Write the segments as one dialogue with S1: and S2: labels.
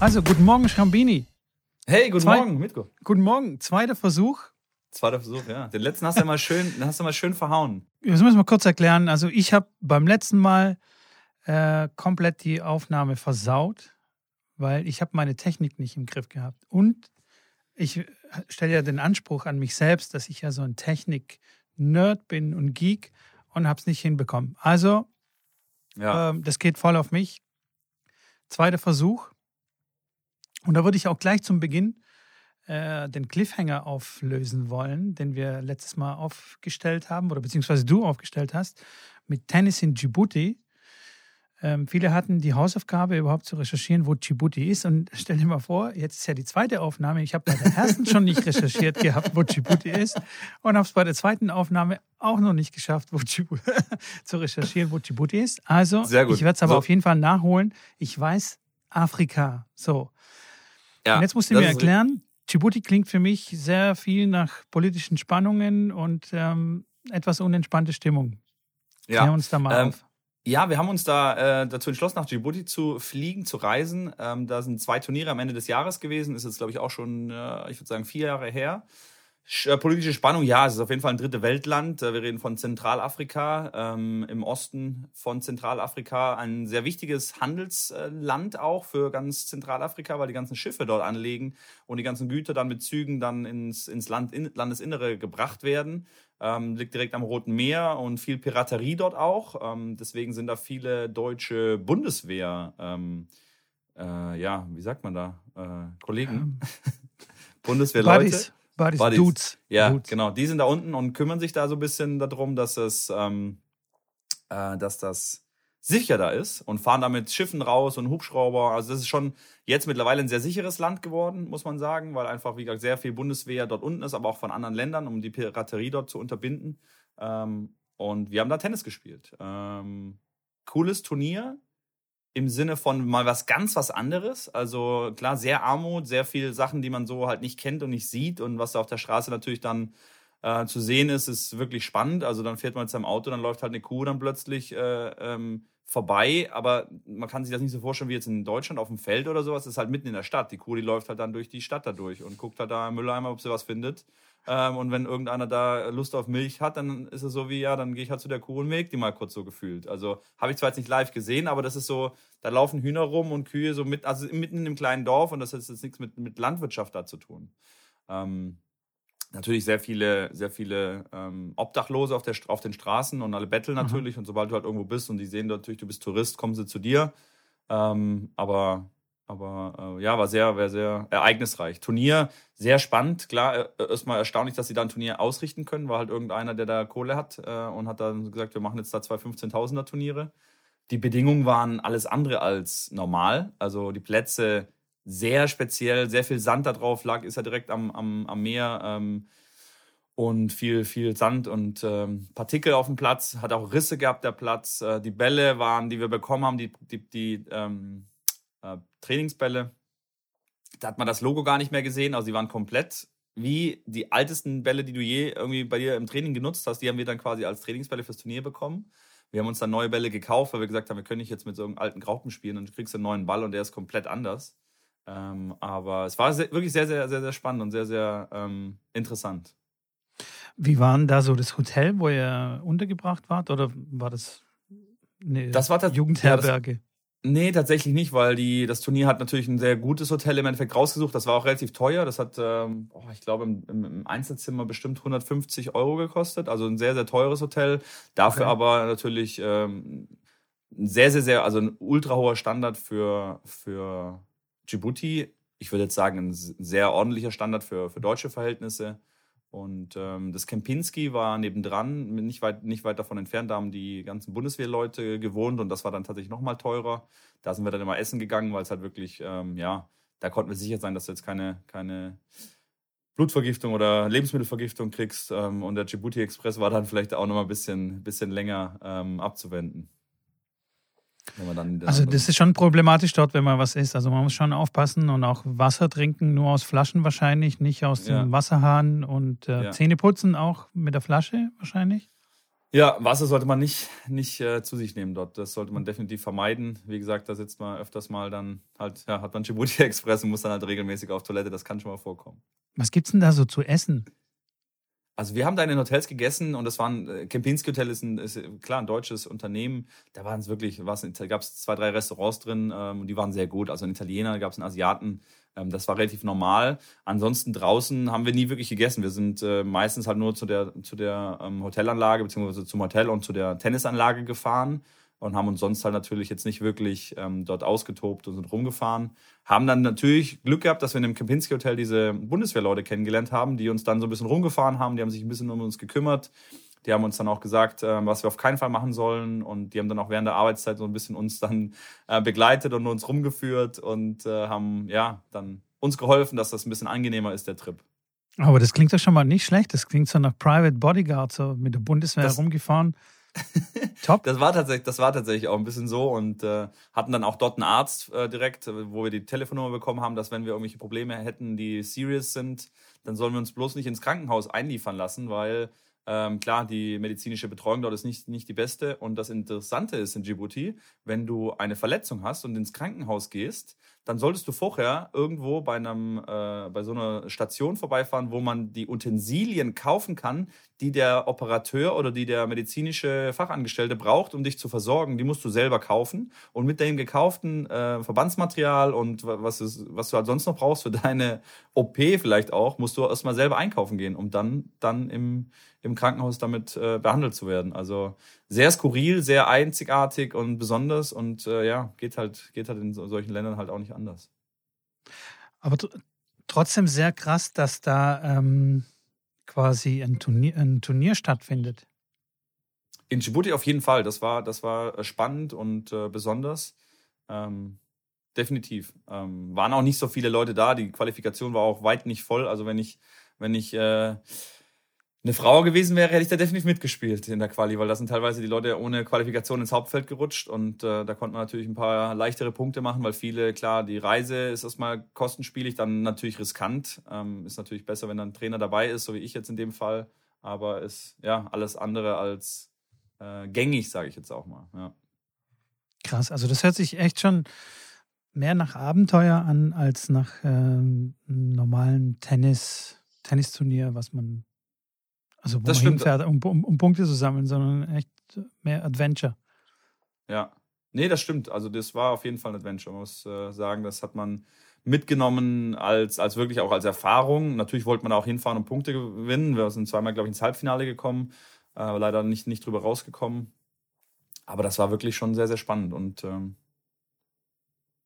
S1: Also, guten Morgen, Schrambini.
S2: Hey, guten
S1: Zwei-
S2: Morgen, Mitko.
S1: Guten Morgen. Zweiter Versuch.
S2: Zweiter Versuch, ja. Den letzten hast du ja mal schön, hast du mal schön verhauen.
S1: Das müssen wir kurz erklären. Also, ich habe beim letzten Mal äh, komplett die Aufnahme versaut, weil ich habe meine Technik nicht im Griff gehabt. Und ich stelle ja den Anspruch an mich selbst, dass ich ja so ein Technik-Nerd bin und Geek und habe es nicht hinbekommen. Also,
S2: Ja.
S1: Ähm, das geht voll auf mich. Zweiter Versuch. Und da würde ich auch gleich zum Beginn äh, den Cliffhanger auflösen wollen, den wir letztes Mal aufgestellt haben, oder beziehungsweise du aufgestellt hast, mit Tennis in Djibouti. Ähm, viele hatten die Hausaufgabe, überhaupt zu recherchieren, wo Djibouti ist. Und stell dir mal vor, jetzt ist ja die zweite Aufnahme. Ich habe bei der ersten schon nicht recherchiert gehabt, wo Djibouti ist. Und habe es bei der zweiten Aufnahme auch noch nicht geschafft, wo Djibouti, zu recherchieren, wo Djibouti ist. Also,
S2: Sehr gut.
S1: ich werde es aber
S2: So.
S1: auf jeden Fall nachholen. Ich weiß Afrika. So.
S2: Ja.
S1: Und jetzt musst du mir erklären, Djibouti klingt für mich sehr viel nach politischen Spannungen und ähm, etwas unentspannte Stimmung. Klär
S2: Ja.
S1: uns da mal
S2: Ähm,
S1: auf.
S2: ja, wir haben uns da äh, dazu entschlossen, nach Djibouti zu fliegen, zu reisen. Ähm, da sind zwei Turniere am Ende des Jahres gewesen. Ist jetzt, glaube ich, auch schon, äh, ich würde sagen, vier Jahre her. Äh, politische Spannung, ja, es ist auf jeden Fall ein dritte Weltland. Äh, Wir reden von Zentralafrika, ähm, im Osten von Zentralafrika. Ein sehr wichtiges Handelsland auch für ganz Zentralafrika, weil die ganzen Schiffe dort anlegen und die ganzen Güter dann mit Zügen dann ins, ins Land, in, Landesinnere gebracht werden. Ähm, liegt direkt am Roten Meer und viel Piraterie dort auch. Ähm, deswegen sind da viele deutsche Bundeswehr, ähm, äh, ja, wie sagt man da, äh, Kollegen, Bundeswehrleute.
S1: Buddies, Buddies,
S2: Buddies.
S1: Dudes.
S2: Ja,
S1: Dudes.
S2: genau. Die sind da unten und kümmern sich da so ein bisschen darum, dass es, ähm, äh, dass das sicher da ist und fahren da mit Schiffen raus und Hubschrauber. Also das ist schon jetzt mittlerweile ein sehr sicheres Land geworden, muss man sagen, weil einfach, wie gesagt, sehr viel Bundeswehr dort unten ist, aber auch von anderen Ländern, um die Piraterie dort zu unterbinden. Ähm, und wir haben da Tennis gespielt. Ähm, cooles Turnier im Sinne von mal was ganz was anderes. Also klar, sehr Armut, sehr viel Sachen, die man so halt nicht kennt und nicht sieht und was da auf der Straße natürlich dann äh, zu sehen ist, ist wirklich spannend. Also dann fährt man mit seinem Auto, dann läuft halt eine Kuh dann plötzlich äh, ähm, vorbei, aber man kann sich das nicht so vorstellen wie jetzt in Deutschland auf dem Feld oder sowas. Das ist halt mitten in der Stadt. Die Kuh, die läuft halt dann durch die Stadt da durch und guckt halt da im Mülleimer, ob sie was findet. Ähm, und wenn irgendeiner da Lust auf Milch hat, dann ist es so wie, ja, dann gehe ich halt zu der Kuh und melk die mal kurz so gefühlt. Also habe ich zwar jetzt nicht live gesehen, aber das ist so, da laufen Hühner rum und Kühe so mit, also mitten in einem kleinen Dorf und das hat jetzt nichts mit, mit Landwirtschaft da zu tun. Ähm, natürlich sehr viele, sehr viele ähm, Obdachlose auf, der, auf den Straßen und alle betteln natürlich. Und sobald du halt irgendwo bist und die sehen natürlich, du bist Tourist, kommen sie zu dir. Ähm, aber aber äh, ja, war sehr, war sehr ereignisreich. Turnier, sehr spannend. Klar, äh, erstmal erstaunlich, dass sie da ein Turnier ausrichten können. War halt irgendeiner, der da Kohle hat äh, und hat dann gesagt, wir machen jetzt da zwei 15.000er Turniere. Die Bedingungen waren alles andere als normal. Also die Plätze sehr speziell, sehr viel Sand da drauf lag, ist ja direkt am, am, am Meer. Ähm, und viel, viel Sand und ähm, Partikel auf dem Platz. Hat auch Risse gehabt, der Platz. Äh, die Bälle waren, die wir bekommen haben, die, die, die ähm, äh, Trainingsbälle. Da hat man das Logo gar nicht mehr gesehen. Also die waren komplett wie die altesten Bälle, die du je irgendwie bei dir im Training genutzt hast. Die haben wir dann quasi als Trainingsbälle fürs Turnier bekommen. Wir haben uns dann neue Bälle gekauft, weil wir gesagt haben, wir können nicht jetzt mit so einem alten Graupen spielen und du kriegst einen neuen Ball und der ist komplett anders. Ähm, aber es war sehr, wirklich sehr, sehr, sehr, sehr spannend und sehr, sehr ähm, interessant.
S1: Wie war denn da so das Hotel, wo ihr untergebracht wart? Oder war das eine
S2: Das war
S1: Jugendherberge?
S2: Nee, tatsächlich nicht, weil die, das Turnier hat natürlich ein sehr gutes Hotel im Endeffekt rausgesucht. Das war auch relativ teuer. Das hat, ähm, oh, ich glaube, im, im, im Einzelzimmer bestimmt 150 Euro gekostet. Also ein sehr, sehr teures Hotel. Dafür
S1: Okay.
S2: aber natürlich ähm, ein sehr, sehr, sehr, also ein ultra hoher Standard für, für Djibouti. Ich würde jetzt sagen, ein sehr ordentlicher Standard für, für deutsche Verhältnisse. Und ähm, das Kempinski war nebendran, nicht weit, nicht weit davon entfernt. Da haben die ganzen Bundeswehrleute gewohnt und das war dann tatsächlich nochmal teurer. Da sind wir dann immer essen gegangen, weil es halt wirklich, ähm, ja, da konnten wir sicher sein, dass du jetzt keine, keine Blutvergiftung oder Lebensmittelvergiftung kriegst. Ähm, und der Djibouti Express war dann vielleicht auch nochmal ein bisschen, bisschen länger ähm, abzuwenden.
S1: Also das ist schon problematisch dort, wenn man was isst. Also man muss schon aufpassen und auch Wasser trinken, nur aus Flaschen wahrscheinlich, nicht aus dem
S2: Ja.
S1: Wasserhahn und äh,
S2: Ja.
S1: Zähne putzen auch mit der Flasche wahrscheinlich.
S2: Ja, Wasser sollte man nicht, nicht äh, zu sich nehmen dort. Das sollte man definitiv vermeiden. Wie gesagt, da sitzt man öfters mal dann halt, ja, hat man Djibouti Express und muss dann halt regelmäßig auf Toilette. Das kann schon mal vorkommen.
S1: Was gibt's denn da so zu essen?
S2: Also wir haben da in den Hotels gegessen und das waren, äh, Kempinski Hotel ist, ein, ist klar ein deutsches Unternehmen. Da waren es wirklich, gab es zwei, drei Restaurants drin ähm, und die waren sehr gut. Also ein Italiener, gab es einen Asiaten. Ähm, das war relativ normal. Ansonsten draußen haben wir nie wirklich gegessen. Wir sind äh, meistens halt nur zu der, zu der ähm, Hotelanlage beziehungsweise zum Hotel und zu der Tennisanlage gefahren und haben uns sonst halt natürlich jetzt nicht wirklich ähm, dort ausgetobt und sind rumgefahren. Haben dann natürlich Glück gehabt, dass wir in dem Kempinski Hotel diese Bundeswehrleute kennengelernt haben, die uns dann so ein bisschen rumgefahren haben, die haben sich ein bisschen um uns gekümmert. Die haben uns dann auch gesagt, äh, was wir auf keinen Fall machen sollen. Und die haben dann auch während der Arbeitszeit so ein bisschen uns dann äh, begleitet und uns rumgeführt und äh, haben ja dann uns geholfen, dass das ein bisschen angenehmer ist, der Trip.
S1: Aber das klingt doch schon mal nicht schlecht. Das klingt so nach Private Bodyguard, so mit der Bundeswehr das, rumgefahren.
S2: Top. Das war tatsächlich, das war tatsächlich auch ein bisschen so und äh, hatten dann auch dort einen Arzt äh, direkt, wo wir die Telefonnummer bekommen haben, dass wenn wir irgendwelche Probleme hätten, die serious sind, dann sollen wir uns bloß nicht ins Krankenhaus einliefern lassen, weil ähm, klar, die medizinische Betreuung dort ist nicht, nicht die beste. Und das Interessante ist in Djibouti, wenn du eine Verletzung hast und ins Krankenhaus gehst, dann solltest du vorher irgendwo bei einem äh, bei so einer Station vorbeifahren, wo man die Utensilien kaufen kann, die der Operateur oder die der medizinische Fachangestellte braucht, um dich zu versorgen. Die musst du selber kaufen und mit dem gekauften äh, Verbandsmaterial und was ist, was du halt sonst noch brauchst für deine OP vielleicht auch, musst du erstmal selber einkaufen gehen, um dann dann im im Krankenhaus damit äh, behandelt zu werden. Also sehr skurril, sehr einzigartig und besonders und äh, ja, geht halt, geht halt in so, solchen Ländern halt auch nicht anders.
S1: Aber trotzdem sehr krass, dass da ähm, quasi ein Turnier, ein Turnier stattfindet.
S2: In Djibouti auf jeden Fall. Das war, das war äh, spannend und äh, besonders. Ähm, definitiv. Ähm, waren auch nicht so viele Leute da. Die Qualifikation war auch weit nicht voll. Also wenn ich, wenn ich äh, eine Frau gewesen wäre, hätte ich da definitiv mitgespielt in der Quali, weil da sind teilweise die Leute ohne Qualifikation ins Hauptfeld gerutscht und äh, da konnte man natürlich ein paar leichtere Punkte machen, weil viele, klar, die Reise ist erstmal kostenspielig, dann natürlich riskant. Ähm, ist natürlich besser, wenn dann ein Trainer dabei ist, so wie ich jetzt in dem Fall, aber ist ja alles andere als äh, gängig, sage ich jetzt auch mal. Ja.
S1: Krass, also das hört sich echt schon mehr nach Abenteuer an als nach ähm, normalen Tennis, Tennisturnier, was man also wo das man hinfährt, um, um, um, Punkte zu sammeln, sondern echt mehr Adventure.
S2: Ja. Nee, das stimmt. Also das war auf jeden Fall ein Adventure. Man muss äh, sagen, das hat man mitgenommen als, als wirklich auch als Erfahrung. Natürlich wollte man auch hinfahren und Punkte gewinnen. Wir sind zweimal, glaube ich, ins Halbfinale gekommen, äh, leider nicht, nicht drüber rausgekommen. Aber das war wirklich schon sehr, sehr spannend und ähm,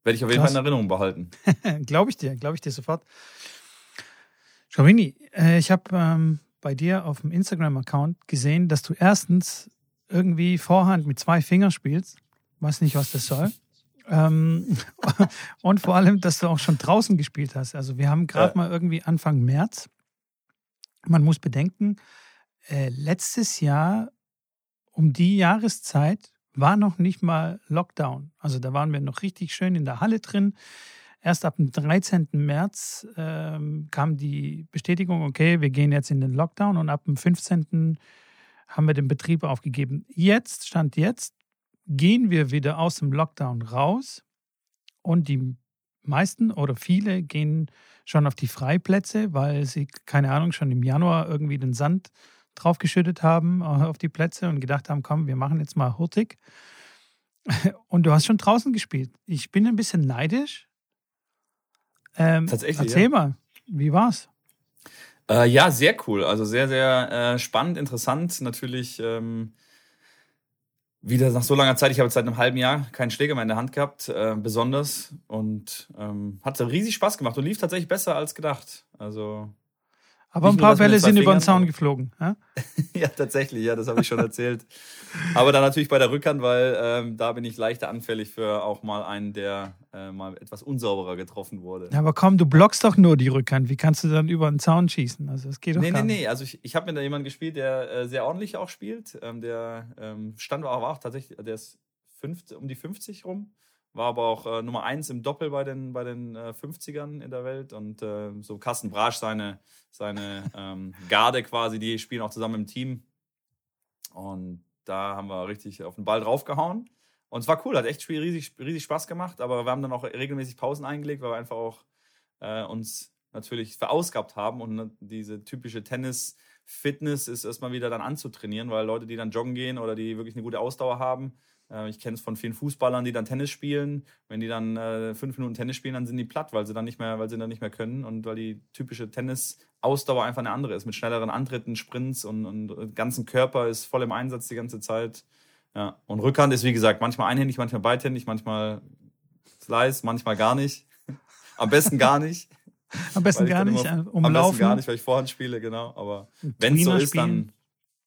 S2: werde ich auf jeden Krass. Fall in Erinnerung behalten.
S1: glaube ich dir, glaube ich dir sofort. Schavini, äh, ich habe ähm, bei dir auf dem Instagram-Account gesehen, dass du erstens irgendwie Vorhand mit zwei Fingern spielst. Weiß nicht, was das soll. ähm, und vor allem, dass du auch schon draußen gespielt hast. Also wir haben gerade ja. mal irgendwie Anfang März. Man muss bedenken, äh, letztes Jahr um die Jahreszeit war noch nicht mal Lockdown. Also da waren wir noch richtig schön in der Halle drin. Erst ab dem 13. März ähm, kam die Bestätigung, okay, wir gehen jetzt in den Lockdown und ab dem 15. haben wir den Betrieb aufgegeben. Jetzt, Stand jetzt, gehen wir wieder aus dem Lockdown raus und die meisten oder viele gehen schon auf die Freiplätze, weil sie, keine Ahnung, schon im Januar irgendwie den Sand draufgeschüttet haben auf die Plätze und gedacht haben, komm, wir machen jetzt mal hurtig. Und du hast schon draußen gespielt. Ich bin ein bisschen neidisch, ähm, Tatsächlich. Erzähl ja. mal, wie war's?
S2: Äh, ja, sehr cool. Also sehr, sehr äh, spannend, interessant. Natürlich ähm, wieder nach so langer Zeit. Ich habe seit einem halben Jahr keinen Schläger mehr in der Hand gehabt, äh, besonders. Und ähm, hatte riesig Spaß gemacht und lief tatsächlich besser als gedacht. Also
S1: aber ein paar Bälle sind über den Zaun geflogen. Ja,
S2: ja tatsächlich, ja, das habe ich schon erzählt. Aber dann natürlich bei der Rückhand, weil ähm, da bin ich leichter anfällig für auch mal einen, der äh, mal etwas unsauberer getroffen wurde.
S1: Ja, aber komm, du blockst doch nur die Rückhand. Wie kannst du dann über den Zaun schießen? Also das geht doch
S2: nee,
S1: gar
S2: nee,
S1: nicht.
S2: Nee, Also ich, ich habe mit da jemanden gespielt, der äh, sehr ordentlich auch spielt. Ähm, der ähm, stand aber auch tatsächlich, der ist 50, um die 50 rum war aber auch äh, Nummer eins im Doppel bei den, bei den äh, 50ern in der Welt. Und äh, so Carsten Brasch, seine, seine ähm, Garde quasi, die spielen auch zusammen im Team. Und da haben wir richtig auf den Ball draufgehauen. Und es war cool, hat echt riesig, riesig Spaß gemacht, aber wir haben dann auch regelmäßig Pausen eingelegt, weil wir einfach auch äh, uns natürlich verausgabt haben und ne, diese typische Tennis-Fitness ist erstmal wieder dann anzutrainieren, weil Leute, die dann joggen gehen oder die wirklich eine gute Ausdauer haben, ich kenne es von vielen Fußballern, die dann Tennis spielen. Wenn die dann äh, fünf Minuten Tennis spielen, dann sind die platt, weil sie dann nicht mehr, weil sie dann nicht mehr können und weil die typische Tennis-Ausdauer einfach eine andere ist, mit schnelleren Antritten, Sprints und, und ganzen Körper ist voll im Einsatz die ganze Zeit. Ja. Und Rückhand ist wie gesagt manchmal einhändig, manchmal beidhändig, manchmal Slice, manchmal gar nicht. Am besten gar nicht.
S1: Am besten gar nicht,
S2: immer, umlaufen. Am besten gar nicht, weil ich Vorhand spiele, genau. Aber wenn es so ist, dann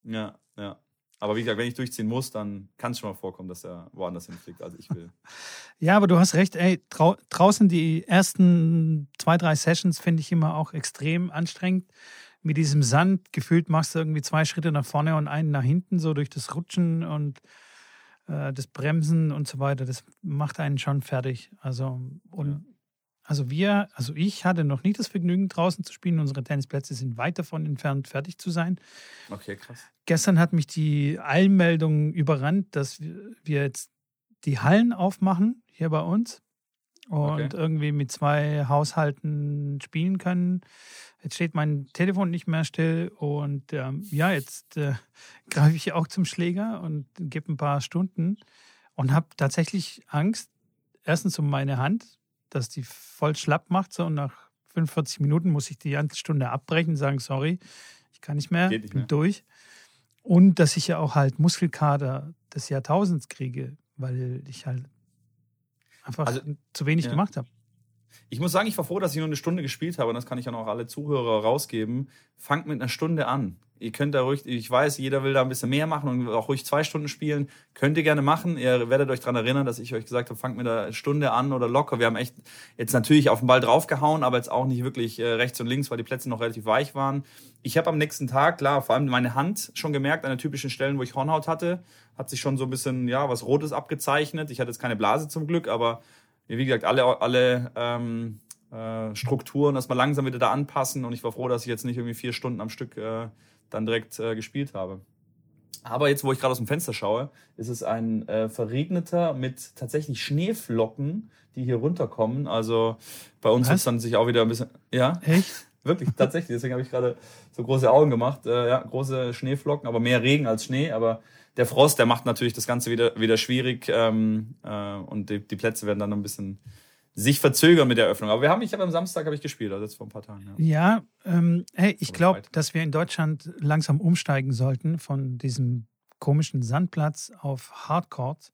S2: ja, ja. Aber wie gesagt, wenn ich durchziehen muss, dann kann es schon mal vorkommen, dass er woanders hinfliegt, als ich will.
S1: ja, aber du hast recht, ey, drau draußen die ersten zwei, drei Sessions finde ich immer auch extrem anstrengend. Mit diesem Sand, gefühlt machst du irgendwie zwei Schritte nach vorne und einen nach hinten, so durch das Rutschen und äh, das Bremsen und so weiter. Das macht einen schon fertig. Also, und ja. Also wir, also ich hatte noch nicht das Vergnügen, draußen zu spielen. Unsere Tennisplätze sind weit davon entfernt, fertig zu sein.
S2: Okay, krass.
S1: Gestern hat mich die Eilmeldung überrannt, dass wir jetzt die Hallen aufmachen hier bei uns und okay. irgendwie mit zwei Haushalten spielen können. Jetzt steht mein Telefon nicht mehr still und ähm, ja, jetzt äh, greife ich auch zum Schläger und gebe ein paar Stunden und habe tatsächlich Angst, erstens um meine Hand, dass die voll schlapp macht. So, und nach 45 Minuten muss ich die ganze Stunde abbrechen und sagen, sorry, ich kann nicht mehr, nicht mehr. durch. Und dass ich ja auch halt Muskelkater des Jahrtausends kriege, weil ich halt einfach also, zu wenig ja. gemacht habe.
S2: Ich muss sagen, ich war froh, dass ich nur eine Stunde gespielt habe und das kann ich auch noch alle Zuhörer rausgeben. Fangt mit einer Stunde an. Ihr könnt da ruhig, ich weiß, jeder will da ein bisschen mehr machen und auch ruhig zwei Stunden spielen. Könnt ihr gerne machen. Ihr werdet euch daran erinnern, dass ich euch gesagt habe, fangt mit einer Stunde an oder locker. Wir haben echt jetzt natürlich auf den Ball draufgehauen, aber jetzt auch nicht wirklich äh, rechts und links, weil die Plätze noch relativ weich waren. Ich habe am nächsten Tag, klar, vor allem meine Hand schon gemerkt, an den typischen Stellen, wo ich Hornhaut hatte, hat sich schon so ein bisschen, ja, was Rotes abgezeichnet. Ich hatte jetzt keine Blase zum Glück, aber wie gesagt, alle, alle ähm, äh, Strukturen erstmal langsam wieder da anpassen und ich war froh, dass ich jetzt nicht irgendwie vier Stunden am Stück äh, dann direkt äh, gespielt habe. Aber jetzt, wo ich gerade aus dem Fenster schaue, ist es ein äh, verregneter mit tatsächlich Schneeflocken, die hier runterkommen. Also bei uns es dann sich auch wieder ein bisschen. Ja?
S1: Echt?
S2: Wirklich, tatsächlich. Deswegen habe ich gerade so große Augen gemacht. Äh, ja, große Schneeflocken, aber mehr Regen als Schnee. Aber der Frost, der macht natürlich das Ganze wieder, wieder schwierig. Ähm, äh, und die, die Plätze werden dann ein bisschen sich verzögern mit der Eröffnung. Aber wir haben, ich habe am Samstag habe ich gespielt, also jetzt vor ein paar Tagen.
S1: Ja, ja ähm, hey, ich glaube, dass wir in Deutschland langsam umsteigen sollten von diesem komischen Sandplatz auf Hardcourt.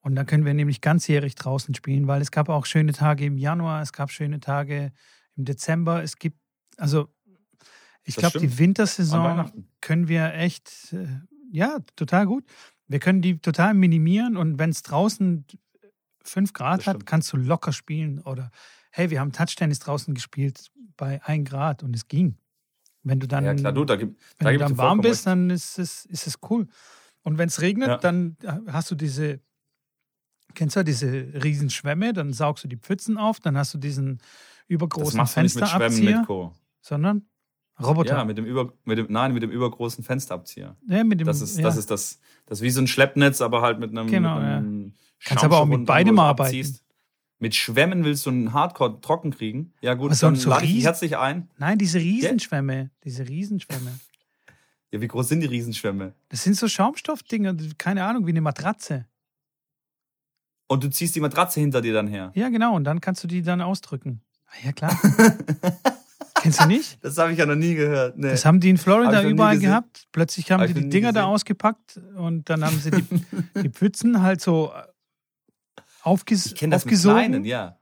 S1: Und da können wir nämlich ganzjährig draußen spielen, weil es gab auch schöne Tage im Januar, es gab schöne Tage im Dezember. Es gibt, also ich glaube, die Wintersaison können wir echt, äh, ja, total gut. Wir können die total minimieren und wenn es draußen 5 Grad hat, kannst du locker spielen. Oder hey, wir haben Touchtennis draußen gespielt bei 1 Grad und es ging. Wenn du dann,
S2: ja, klar, du, da gibt,
S1: wenn da du dann warm bist, dann ist es, ist es cool. Und wenn es regnet, ja. dann hast du diese, kennst du diese Riesenschwämme, dann saugst du die Pfützen auf, dann hast du diesen übergroßen das Fensterabzieher. Mit sondern Roboter.
S2: Ja, mit dem über, mit dem, nein, mit dem übergroßen Fensterabzieher. Ja, mit dem, das ist, ja. das ist das, das ist wie so ein Schleppnetz, aber halt mit einem,
S1: genau,
S2: mit
S1: einem ja. Kannst aber auch mit beidem arbeiten. Abziehst.
S2: Mit Schwämmen willst du einen Hardcore trocken kriegen? Ja gut, also dann so lade ich herzlich ein.
S1: Nein, diese Riesenschwämme. Yeah. Diese Riesenschwämme.
S2: ja, wie groß sind die Riesenschwämme?
S1: Das sind so Schaumstoffdinger, keine Ahnung, wie eine Matratze.
S2: Und du ziehst die Matratze hinter dir dann her?
S1: Ja, genau. Und dann kannst du die dann ausdrücken. Ah, ja, klar. Kennst du nicht?
S2: Das habe ich ja noch nie gehört. Nee.
S1: Das haben die in Florida überall gehabt. Plötzlich haben hab die die Dinger da ausgepackt und dann haben sie die, die Pfützen halt so aufges ich
S2: das aufgesogen. Mit kleinen, ja.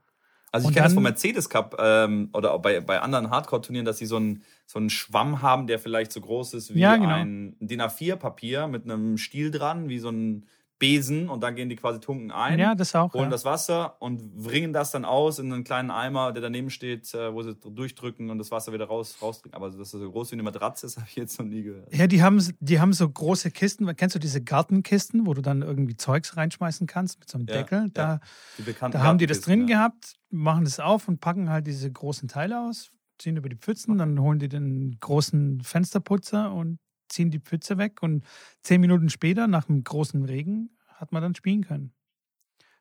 S2: Also ich kenne das vom Mercedes Cup ähm, oder bei, bei anderen Hardcore-Turnieren, dass sie so einen, so einen Schwamm haben, der vielleicht so groß ist wie ja, genau. ein DIN A4-Papier mit einem Stiel dran, wie so ein Besen und dann gehen die quasi tunken ein,
S1: ja, das auch,
S2: holen
S1: ja.
S2: das Wasser und bringen das dann aus in einen kleinen Eimer, der daneben steht, äh, wo sie durchdrücken und das Wasser wieder raus rausdrücken. Aber dass das so groß wie eine Matratze ist, habe ich jetzt noch nie gehört.
S1: Ja, die haben, die haben so große Kisten. Kennst du diese Gartenkisten, wo du dann irgendwie Zeugs reinschmeißen kannst mit so einem Deckel? Ja, da, da haben die das drin gehabt, machen das auf und packen halt diese großen Teile aus, ziehen über die Pfützen, dann holen die den großen Fensterputzer und ziehen die Pfütze weg und zehn Minuten später, nach einem großen Regen, hat man dann spielen können.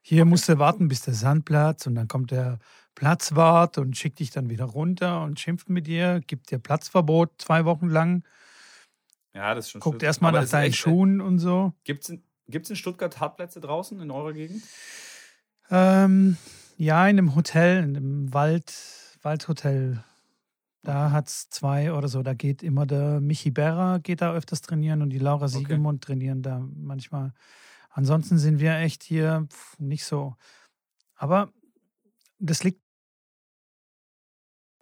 S1: Hier okay. musst du warten, bis der Sandplatz und dann kommt der Platzwart und schickt dich dann wieder runter und schimpft mit dir, gibt dir Platzverbot zwei Wochen lang.
S2: Ja, das ist schon
S1: Guckt erstmal nach deinen echt, Schuhen und so.
S2: Gibt es in, gibt's in Stuttgart Hartplätze draußen in eurer Gegend?
S1: Ähm, ja, in einem Hotel, in einem Wald, Waldhotel. Da hat es zwei oder so. Da geht immer der Michi Berra, geht da öfters trainieren und die Laura Siegemund okay. trainieren da manchmal. Ansonsten sind wir echt hier nicht so. Aber das liegt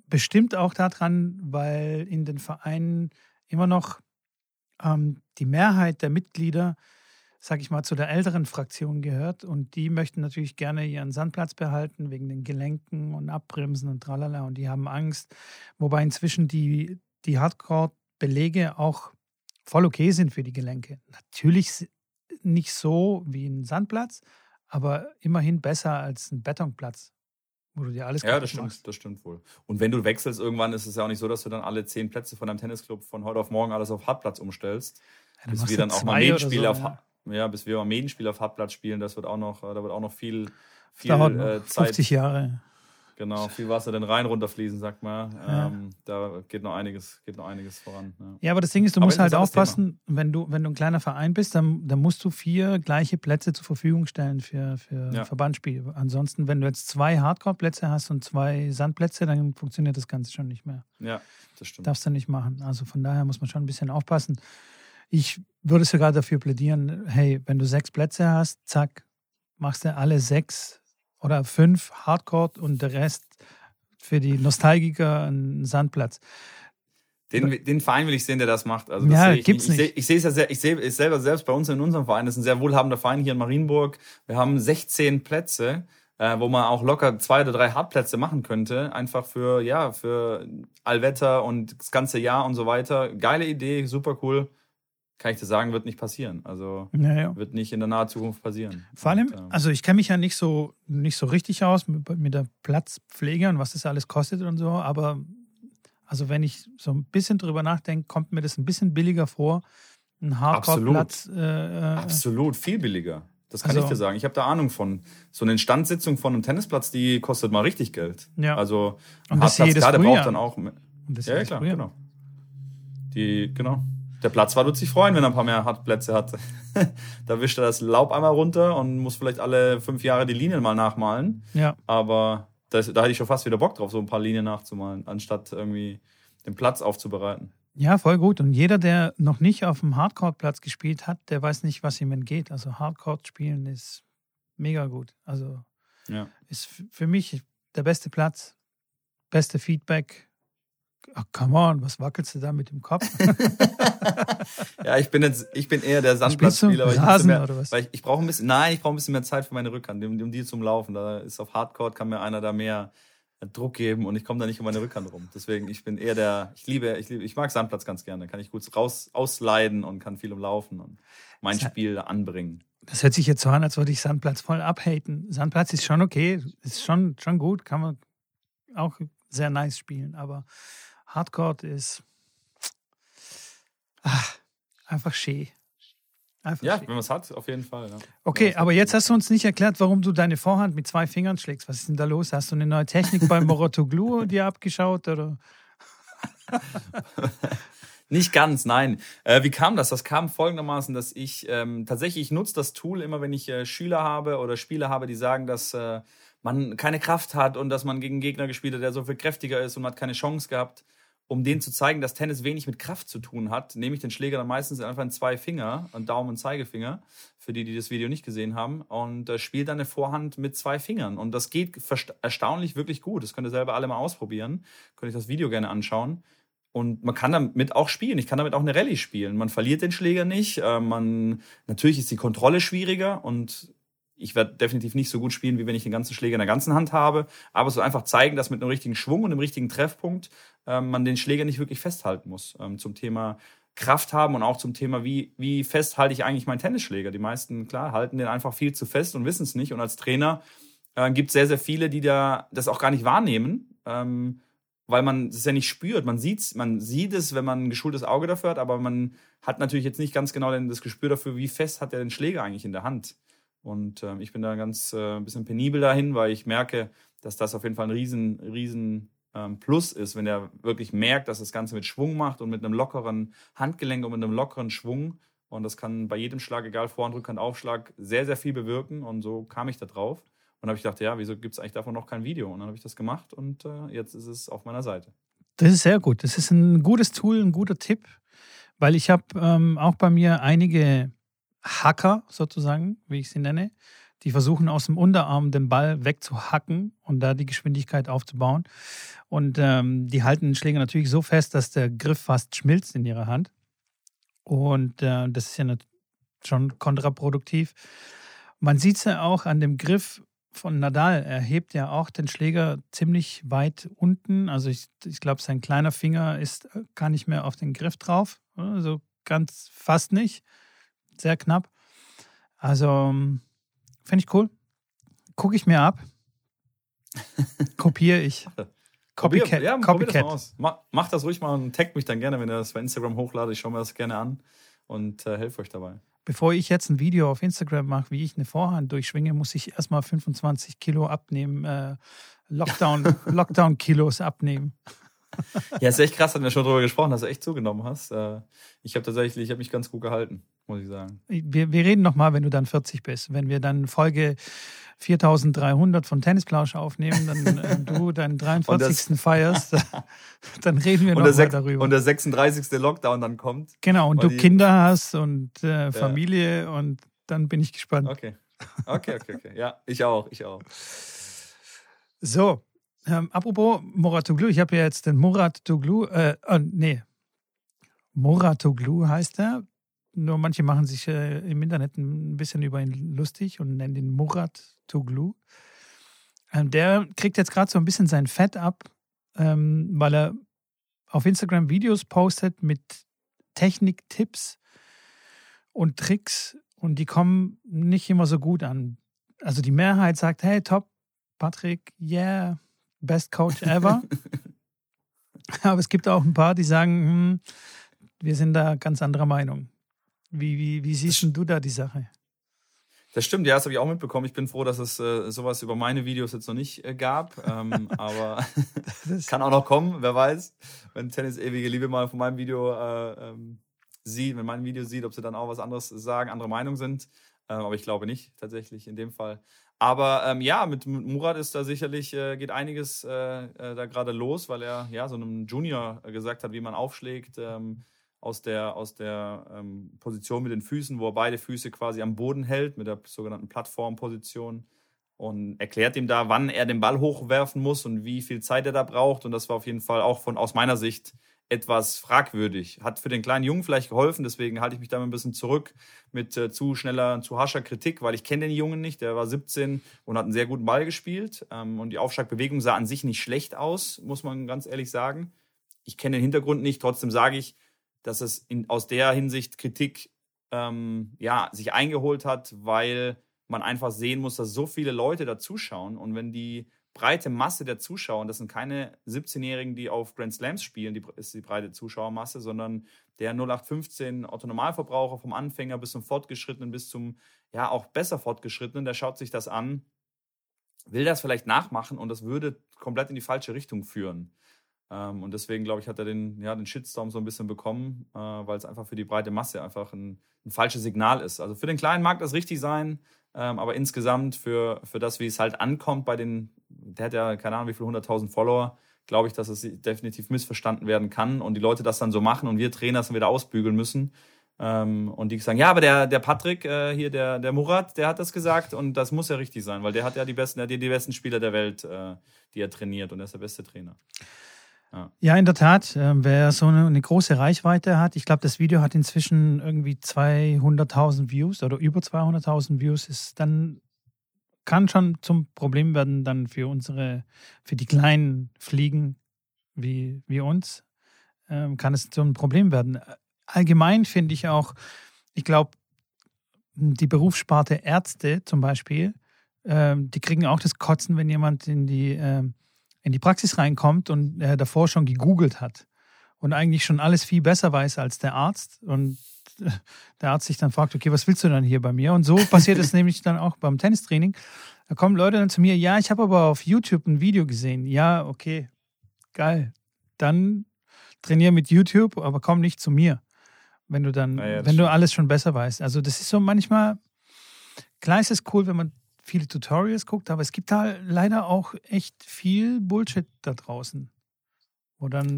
S1: bestimmt auch daran, weil in den Vereinen immer noch ähm, die Mehrheit der Mitglieder sag ich mal, zu der älteren Fraktion gehört und die möchten natürlich gerne ihren Sandplatz behalten wegen den Gelenken und Abbremsen und tralala und die haben Angst, wobei inzwischen die, die Hardcore-Belege auch voll okay sind für die Gelenke. Natürlich nicht so wie ein Sandplatz, aber immerhin besser als ein Betonplatz, wo du dir alles
S2: Ja, das stimmt, machst. das stimmt wohl. Und wenn du wechselst, irgendwann ist es ja auch nicht so, dass du dann alle zehn Plätze von deinem Tennisclub von heute auf morgen alles auf Hartplatz umstellst. Ja, dann bis wir dann auch mal Medienspiele so, auf, ja ja, bis wir am Medenspiel auf Hartplatz spielen, das wird auch noch, äh, da wird auch noch viel, viel
S1: Dauert äh, Zeit. 50 Jahre.
S2: Genau, viel Wasser den Rhein runterfließen, sagt man. Ja. Ähm, da geht noch einiges, geht noch einiges voran.
S1: Ja, ja aber das Ding ist, du aber musst halt aufpassen, wenn du, wenn du ein kleiner Verein bist, dann, dann musst du vier gleiche Plätze zur Verfügung stellen für, für ja. Verbandsspiele. Ansonsten, wenn du jetzt zwei Hardcore-Plätze hast und zwei Sandplätze, dann funktioniert das Ganze schon nicht mehr.
S2: Ja, das stimmt.
S1: Darfst du nicht machen. Also von daher muss man schon ein bisschen aufpassen. Ich würde sogar dafür plädieren, hey, wenn du sechs Plätze hast, zack, machst du alle sechs oder fünf Hardcore und der Rest für die Nostalgiker einen Sandplatz.
S2: Den, den Verein will ich sehen, der das macht. Also
S1: das ja,
S2: ich,
S1: gibt's
S2: ich,
S1: nicht.
S2: Ich sehe es ja sehr, ich sehe es selber selbst bei uns in unserem Verein. Das ist ein sehr wohlhabender Verein hier in Marienburg. Wir haben 16 Plätze, äh, wo man auch locker zwei oder drei Hardplätze machen könnte. Einfach für, ja, für Allwetter und das ganze Jahr und so weiter. Geile Idee, super cool kann ich dir sagen, wird nicht passieren. Also
S1: naja.
S2: wird nicht in der nahen Zukunft passieren.
S1: Vor allem, und, äh, also ich kenne mich ja nicht so, nicht so richtig aus mit, mit, der Platzpflege und was das alles kostet und so, aber also wenn ich so ein bisschen drüber nachdenke, kommt mir das ein bisschen billiger vor. Ein Hardcore-Platz.
S2: Absolut. Äh, äh, Absolut, viel billiger. Das kann also, ich dir sagen. Ich habe da Ahnung von. So eine Instandsitzung von einem Tennisplatz, die kostet mal richtig Geld.
S1: Ja.
S2: Also
S1: ein Hartplatz, klar,
S2: der braucht dann auch. Und das ja, klar, Frühjahr. genau. Die, genau der Platzwart wird sich freuen, wenn er ein paar mehr Hartplätze hat. da wischt er das Laub einmal runter und muss vielleicht alle fünf Jahre die Linien mal nachmalen.
S1: Ja.
S2: Aber das, da hätte ich schon fast wieder Bock drauf, so ein paar Linien nachzumalen, anstatt irgendwie den Platz aufzubereiten.
S1: Ja, voll gut. Und jeder, der noch nicht auf dem Hardcore-Platz gespielt hat, der weiß nicht, was ihm entgeht. Also Hardcore-Spielen ist mega gut. Also
S2: ja.
S1: ist für mich der beste Platz, beste Feedback, Ach, come on, was wackelst du da mit dem Kopf?
S2: ja, ich bin jetzt, ich bin eher der Sandplatzspieler, weil,
S1: ich,
S2: mehr,
S1: oder was?
S2: weil ich, ich brauche ein bisschen, nein, ich brauche ein bisschen mehr Zeit für meine Rückhand, um, um die zum Laufen. Da ist auf Hardcore kann mir einer da mehr Druck geben und ich komme da nicht um meine Rückhand rum. Deswegen, ich bin eher der, ich liebe, ich liebe, ich mag Sandplatz ganz gerne. Da kann ich gut raus ausleiden und kann viel umlaufen und mein das Spiel anbringen.
S1: Das hört sich jetzt so an, als würde ich Sandplatz voll abhaten. Sandplatz ist schon okay, ist schon, schon gut, kann man auch sehr nice spielen, aber Hardcore ist ach, einfach schön.
S2: Einfach ja, schön. wenn man es hat, auf jeden Fall. Ja.
S1: Okay, aber jetzt hast du uns nicht erklärt, warum du deine Vorhand mit zwei Fingern schlägst. Was ist denn da los? Hast du eine neue Technik beim Morotoglu dir abgeschaut? Oder?
S2: Nicht ganz, nein. Äh, wie kam das? Das kam folgendermaßen, dass ich ähm, tatsächlich, ich nutze das Tool immer, wenn ich äh, Schüler habe oder Spieler habe, die sagen, dass äh, man keine Kraft hat und dass man gegen einen Gegner gespielt hat, der so viel kräftiger ist und man hat keine Chance gehabt um denen zu zeigen, dass Tennis wenig mit Kraft zu tun hat, nehme ich den Schläger dann meistens einfach in zwei Finger, einen Daumen und Zeigefinger, für die, die das Video nicht gesehen haben, und äh, spiele dann eine Vorhand mit zwei Fingern. Und das geht erstaunlich wirklich gut. Das könnt ihr selber alle mal ausprobieren. Könnt ihr das Video gerne anschauen. Und man kann damit auch spielen. Ich kann damit auch eine Rallye spielen. Man verliert den Schläger nicht. Äh, man, natürlich ist die Kontrolle schwieriger und ich werde definitiv nicht so gut spielen, wie wenn ich den ganzen Schläger in der ganzen Hand habe. Aber so einfach zeigen, dass mit einem richtigen Schwung und einem richtigen Treffpunkt ähm, man den Schläger nicht wirklich festhalten muss. Ähm, zum Thema Kraft haben und auch zum Thema, wie, wie fest halte ich eigentlich meinen Tennisschläger. Die meisten, klar, halten den einfach viel zu fest und wissen es nicht. Und als Trainer äh, gibt es sehr, sehr viele, die da das auch gar nicht wahrnehmen. Ähm, weil man es ja nicht spürt. Man sieht's, man sieht es, wenn man ein geschultes Auge dafür hat, aber man hat natürlich jetzt nicht ganz genau das Gespür dafür, wie fest hat er den Schläger eigentlich in der Hand. Und äh, ich bin da ganz äh, ein bisschen penibel dahin, weil ich merke, dass das auf jeden Fall ein riesen, riesen ähm, Plus ist, wenn er wirklich merkt, dass das Ganze mit Schwung macht und mit einem lockeren Handgelenk und mit einem lockeren Schwung. Und das kann bei jedem Schlag, egal Vorhand, Rückhand, Aufschlag, sehr, sehr viel bewirken. Und so kam ich da drauf. Und habe ich gedacht, ja, wieso gibt es eigentlich davon noch kein Video? Und dann habe ich das gemacht und äh, jetzt ist es auf meiner Seite.
S1: Das ist sehr gut. Das ist ein gutes Tool, ein guter Tipp, weil ich habe ähm, auch bei mir einige Hacker sozusagen, wie ich sie nenne, die versuchen aus dem Unterarm den Ball wegzuhacken und da die Geschwindigkeit aufzubauen. Und ähm, die halten den Schläger natürlich so fest, dass der Griff fast schmilzt in ihrer Hand. Und äh, das ist ja schon kontraproduktiv. Man sieht es ja auch an dem Griff von Nadal. Er hebt ja auch den Schläger ziemlich weit unten. Also ich, ich glaube, sein kleiner Finger ist äh, gar nicht mehr auf den Griff drauf. Also ganz fast nicht. Sehr knapp. Also ähm, finde ich cool. Gucke ich mir ab. Kopiere ich.
S2: Copycat. Ja, Copycat. Das aus. Mach, mach, das ruhig mal und taggt mich dann gerne, wenn ihr das bei Instagram hochladet. Ich schaue mir das gerne an und äh, helfe euch dabei.
S1: Bevor ich jetzt ein Video auf Instagram mache, wie ich eine Vorhand durchschwinge, muss ich erstmal 25 Kilo abnehmen, äh, Lockdown, Lockdown-Kilos abnehmen.
S2: Ja, ist echt krass, hatten wir schon darüber gesprochen, dass du echt zugenommen hast. Äh, ich habe tatsächlich, ich habe mich ganz gut gehalten, muss ich sagen.
S1: Wir, wir reden nochmal, wenn du dann 40 bist. Wenn wir dann Folge 4300 von Tennisplausch aufnehmen, dann äh, du deinen 43. Das, feierst, dann reden wir nochmal darüber.
S2: Und der 36. Lockdown dann kommt.
S1: Genau, und du Kinder hast und äh, Familie ja. und dann bin ich gespannt.
S2: Okay. Okay, okay, okay. Ja, ich auch, ich auch.
S1: So, ähm, apropos Moratoglu, ich habe ja jetzt den Moratoglu, äh, äh, nee, Moratoglu heißt er. Nur manche machen sich äh, im Internet ein bisschen über ihn lustig und nennen ihn Murat Toglu. Ähm, der kriegt jetzt gerade so ein bisschen sein Fett ab, ähm, weil er auf Instagram Videos postet mit Techniktipps und Tricks und die kommen nicht immer so gut an. Also die Mehrheit sagt, hey, top, Patrick, yeah, best Coach ever. Aber es gibt auch ein paar, die sagen, hm, wir sind da ganz anderer Meinung. Wie, wie, wie siehst du da die Sache?
S2: Das stimmt, ja, das habe ich auch mitbekommen. Ich bin froh, dass es äh, sowas über meine Videos jetzt noch nicht äh, gab. Ähm, aber kann auch noch kommen, wer weiß. Wenn Tennis ewige Liebe mal von meinem Video äh, ähm, sieht, wenn mein Video sieht, ob sie dann auch was anderes sagen, andere Meinung sind. Ähm, aber ich glaube nicht, tatsächlich in dem Fall. Aber ähm, ja, mit, mit, Murat ist da sicherlich, äh, geht einiges äh, äh, da gerade los, weil er ja so einem Junior gesagt hat, wie man aufschlägt. Ähm, aus der, aus der ähm, Position mit den Füßen, wo er beide Füße quasi am Boden hält, mit der sogenannten Plattformposition und erklärt ihm da, wann er den Ball hochwerfen muss und wie viel Zeit er da braucht. Und das war auf jeden Fall auch von aus meiner Sicht etwas fragwürdig. Hat für den kleinen Jungen vielleicht geholfen, deswegen halte ich mich da ein bisschen zurück mit äh, zu schneller, zu harscher Kritik, weil ich kenne den Jungen nicht. Der war 17 und hat einen sehr guten Ball gespielt. Ähm, und die Aufschlagbewegung sah an sich nicht schlecht aus, muss man ganz ehrlich sagen. Ich kenne den Hintergrund nicht, trotzdem sage ich, dass es in, aus der Hinsicht Kritik ähm, ja, sich eingeholt hat, weil man einfach sehen muss, dass so viele Leute da zuschauen und wenn die breite Masse der Zuschauer, das sind keine 17-Jährigen, die auf Grand Slams spielen, die ist die breite Zuschauermasse, sondern der 0815 Autonomalverbraucher vom Anfänger bis zum Fortgeschrittenen, bis zum ja auch besser Fortgeschrittenen, der schaut sich das an, will das vielleicht nachmachen und das würde komplett in die falsche Richtung führen. Ähm, und deswegen, glaube ich, hat er den, ja, den Shitstorm so ein bisschen bekommen, äh, weil es einfach für die breite Masse einfach ein, ein, falsches Signal ist. Also für den Kleinen mag das richtig sein, ähm, aber insgesamt für, für das, wie es halt ankommt bei den, der hat ja keine Ahnung, wie viele hunderttausend Follower, glaube ich, dass es definitiv missverstanden werden kann und die Leute das dann so machen und wir Trainer es dann wieder ausbügeln müssen. Ähm, und die sagen, ja, aber der, der Patrick, äh, hier, der, der Murat, der hat das gesagt und das muss ja richtig sein, weil der hat ja die besten, der hat die besten Spieler der Welt, äh, die er trainiert und er ist der beste Trainer.
S1: Ja. in der Tat. Ähm, wer so eine, eine, große Reichweite hat, ich glaube, das Video hat inzwischen irgendwie 200.000 Views oder über 200.000 Views, ist dann kann schon zum Problem werden dann für unsere, für die kleinen Fliegen wie, wie uns, ähm, kann es zum Problem werden. Allgemein finde ich auch, ich glaube, die Berufssparte Ärzte zum Beispiel, ähm, die kriegen auch das Kotzen, wenn jemand in die ähm, in die Praxis reinkommt und er davor schon gegoogelt hat und eigentlich schon alles viel besser weiß als der Arzt und der Arzt sich dann fragt, okay, was willst du dann hier bei mir? Und so passiert es nämlich dann auch beim Tennistraining. Da kommen Leute dann zu mir, ja, ich habe aber auf YouTube ein Video gesehen. Ja, okay, geil. Dann trainiere mit YouTube, aber komm nicht zu mir, wenn du dann, ja, wenn du alles schon besser weißt. Also das ist so manchmal, klar ist es cool, wenn man viele Tutorials guckt, aber es gibt da leider auch echt viel Bullshit da draußen.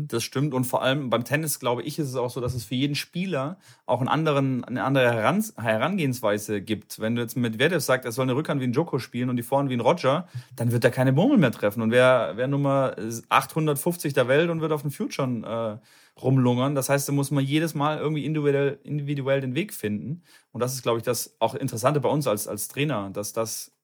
S2: Das stimmt und vor allem beim Tennis, glaube ich, ist es auch so, dass es für jeden Spieler auch einen anderen, eine andere Herangehensweise gibt. Wenn du jetzt mit Medvedev sagst, er soll eine Rückhand wie ein Joko spielen und die Vorhand wie ein Roger, dann wird er keine Murmel mehr treffen. Und wer, wer Nummer 850 der Welt und wird auf den Future äh, rumlungern. Das heißt, da muss man jedes Mal irgendwie individuell, individuell den Weg finden. Und das ist, glaube ich, das auch Interessante bei uns als, als Trainer, dass das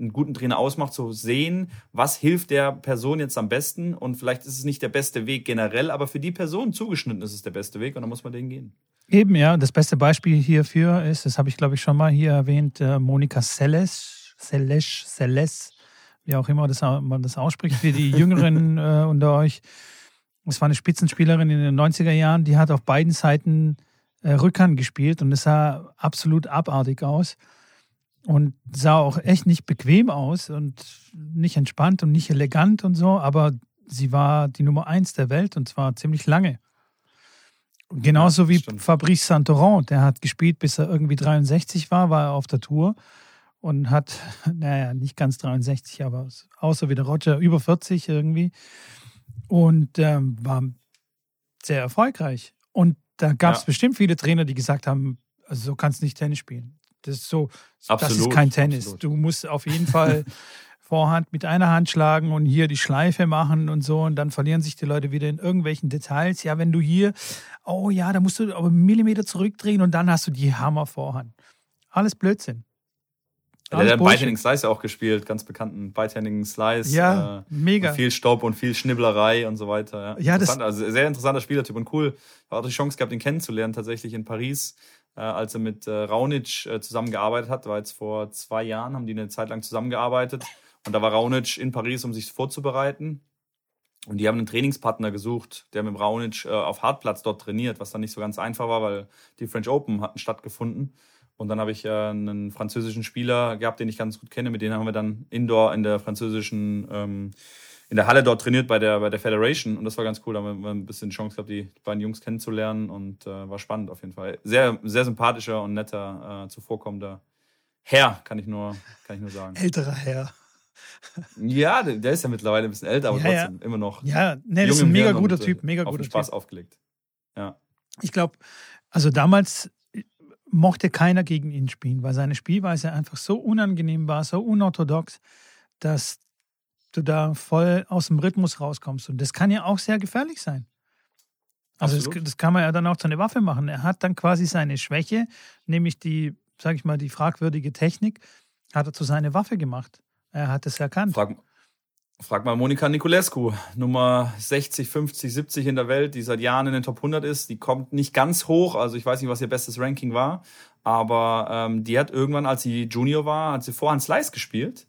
S2: einen guten Trainer ausmacht, zu sehen, was hilft der Person jetzt am besten. Und vielleicht ist es nicht der beste Weg generell, aber für die Person zugeschnitten ist es der beste Weg und dann muss man den gehen.
S1: Eben, ja. Das beste Beispiel hierfür ist, das habe ich glaube ich schon mal hier erwähnt, äh, Monika Seles, Seles, Seles, wie auch immer das, man das ausspricht, für die Jüngeren äh, unter euch. Es war eine Spitzenspielerin in den 90er Jahren, die hat auf beiden Seiten äh, Rückhand gespielt und es sah absolut abartig aus und sah auch echt nicht bequem aus und nicht entspannt und nicht elegant und so, aber sie war die Nummer eins der Welt und zwar ziemlich lange. Genauso wie Stimmt. Fabrice Santoron, der hat gespielt, bis er irgendwie 63 war, war er auf der Tour und hat, naja, nicht ganz 63, aber außer wie der Roger, über 40 irgendwie und ähm, war sehr erfolgreich. Und da gab es ja. bestimmt viele Trainer, die gesagt haben, also so kannst du nicht Tennis spielen. Das ist so, absolut, das ist kein Tennis. Absolut. Du musst auf jeden Fall Vorhand mit einer Hand schlagen und hier die Schleife machen und so und dann verlieren sich die Leute wieder in irgendwelchen Details. Ja, wenn du hier, oh ja, da musst du aber einen Millimeter zurückdrehen und dann hast du die Hammer-Vorhand. Alles Blödsinn.
S2: Alles der hat Beidhanding Slice auch gespielt, ganz bekannten Beidhanding Slice.
S1: Ja, äh,
S2: mega. Viel Staub und viel Schnibblerei und so weiter. Ja, ja das also sehr interessanter Spielertyp und cool. Ich habe auch die Chance gehabt, ihn kennenzulernen, tatsächlich in Paris äh, als er mit äh, Raonic äh, zusammengearbeitet hat. War jetzt vor zwei Jahren, haben die eine Zeit lang zusammengearbeitet. Und da war Raonic in Paris, um sich vorzubereiten. Und die haben einen Trainingspartner gesucht, der mit Raonic äh, auf Hartplatz dort trainiert, was dann nicht so ganz einfach war, weil die French Open hatten stattgefunden. Und dann habe ich einen französischen Spieler gehabt, den ich ganz gut kenne. Mit denen haben wir dann indoor in der französischen ähm, in der Halle dort trainiert bei der, bei der Federation und das war ganz cool. Da haben wir ein bisschen Chance gehabt, die beiden Jungs kennenzulernen und äh, war spannend auf jeden Fall. Sehr, sehr sympathischer und netter, äh, zuvorkommender Herr, kann ich nur, kann ich nur sagen.
S1: Älterer Herr.
S2: Ja, der, der ist ja mittlerweile ein bisschen älter, aber ja, trotzdem ja. immer noch.
S1: Ja, nee, das ist ein mega guter Typ, mega guter
S2: Spaß Typ. aufgelegt. Ja.
S1: Ich glaube, also damals mochte keiner gegen ihn spielen, weil seine Spielweise einfach so unangenehm war, so unorthodox, dass du da voll aus dem Rhythmus rauskommst. Und das kann ja auch sehr gefährlich sein. Also das, das, kann man ja dann auch zu einer Waffe machen. Er hat dann quasi seine Schwäche, nämlich die, sag ich mal, die fragwürdige Technik, hat er zu seiner Waffe gemacht. Er hat es erkannt.
S2: Frag, frag mal Monika Niculescu, Nummer 60, 50, 70 in der Welt, die seit Jahren in den Top 100 ist. Die kommt nicht ganz hoch, also ich weiß nicht, was ihr bestes Ranking war, aber ähm, die hat irgendwann, als sie Junior war, hat sie Vorhand Slice gespielt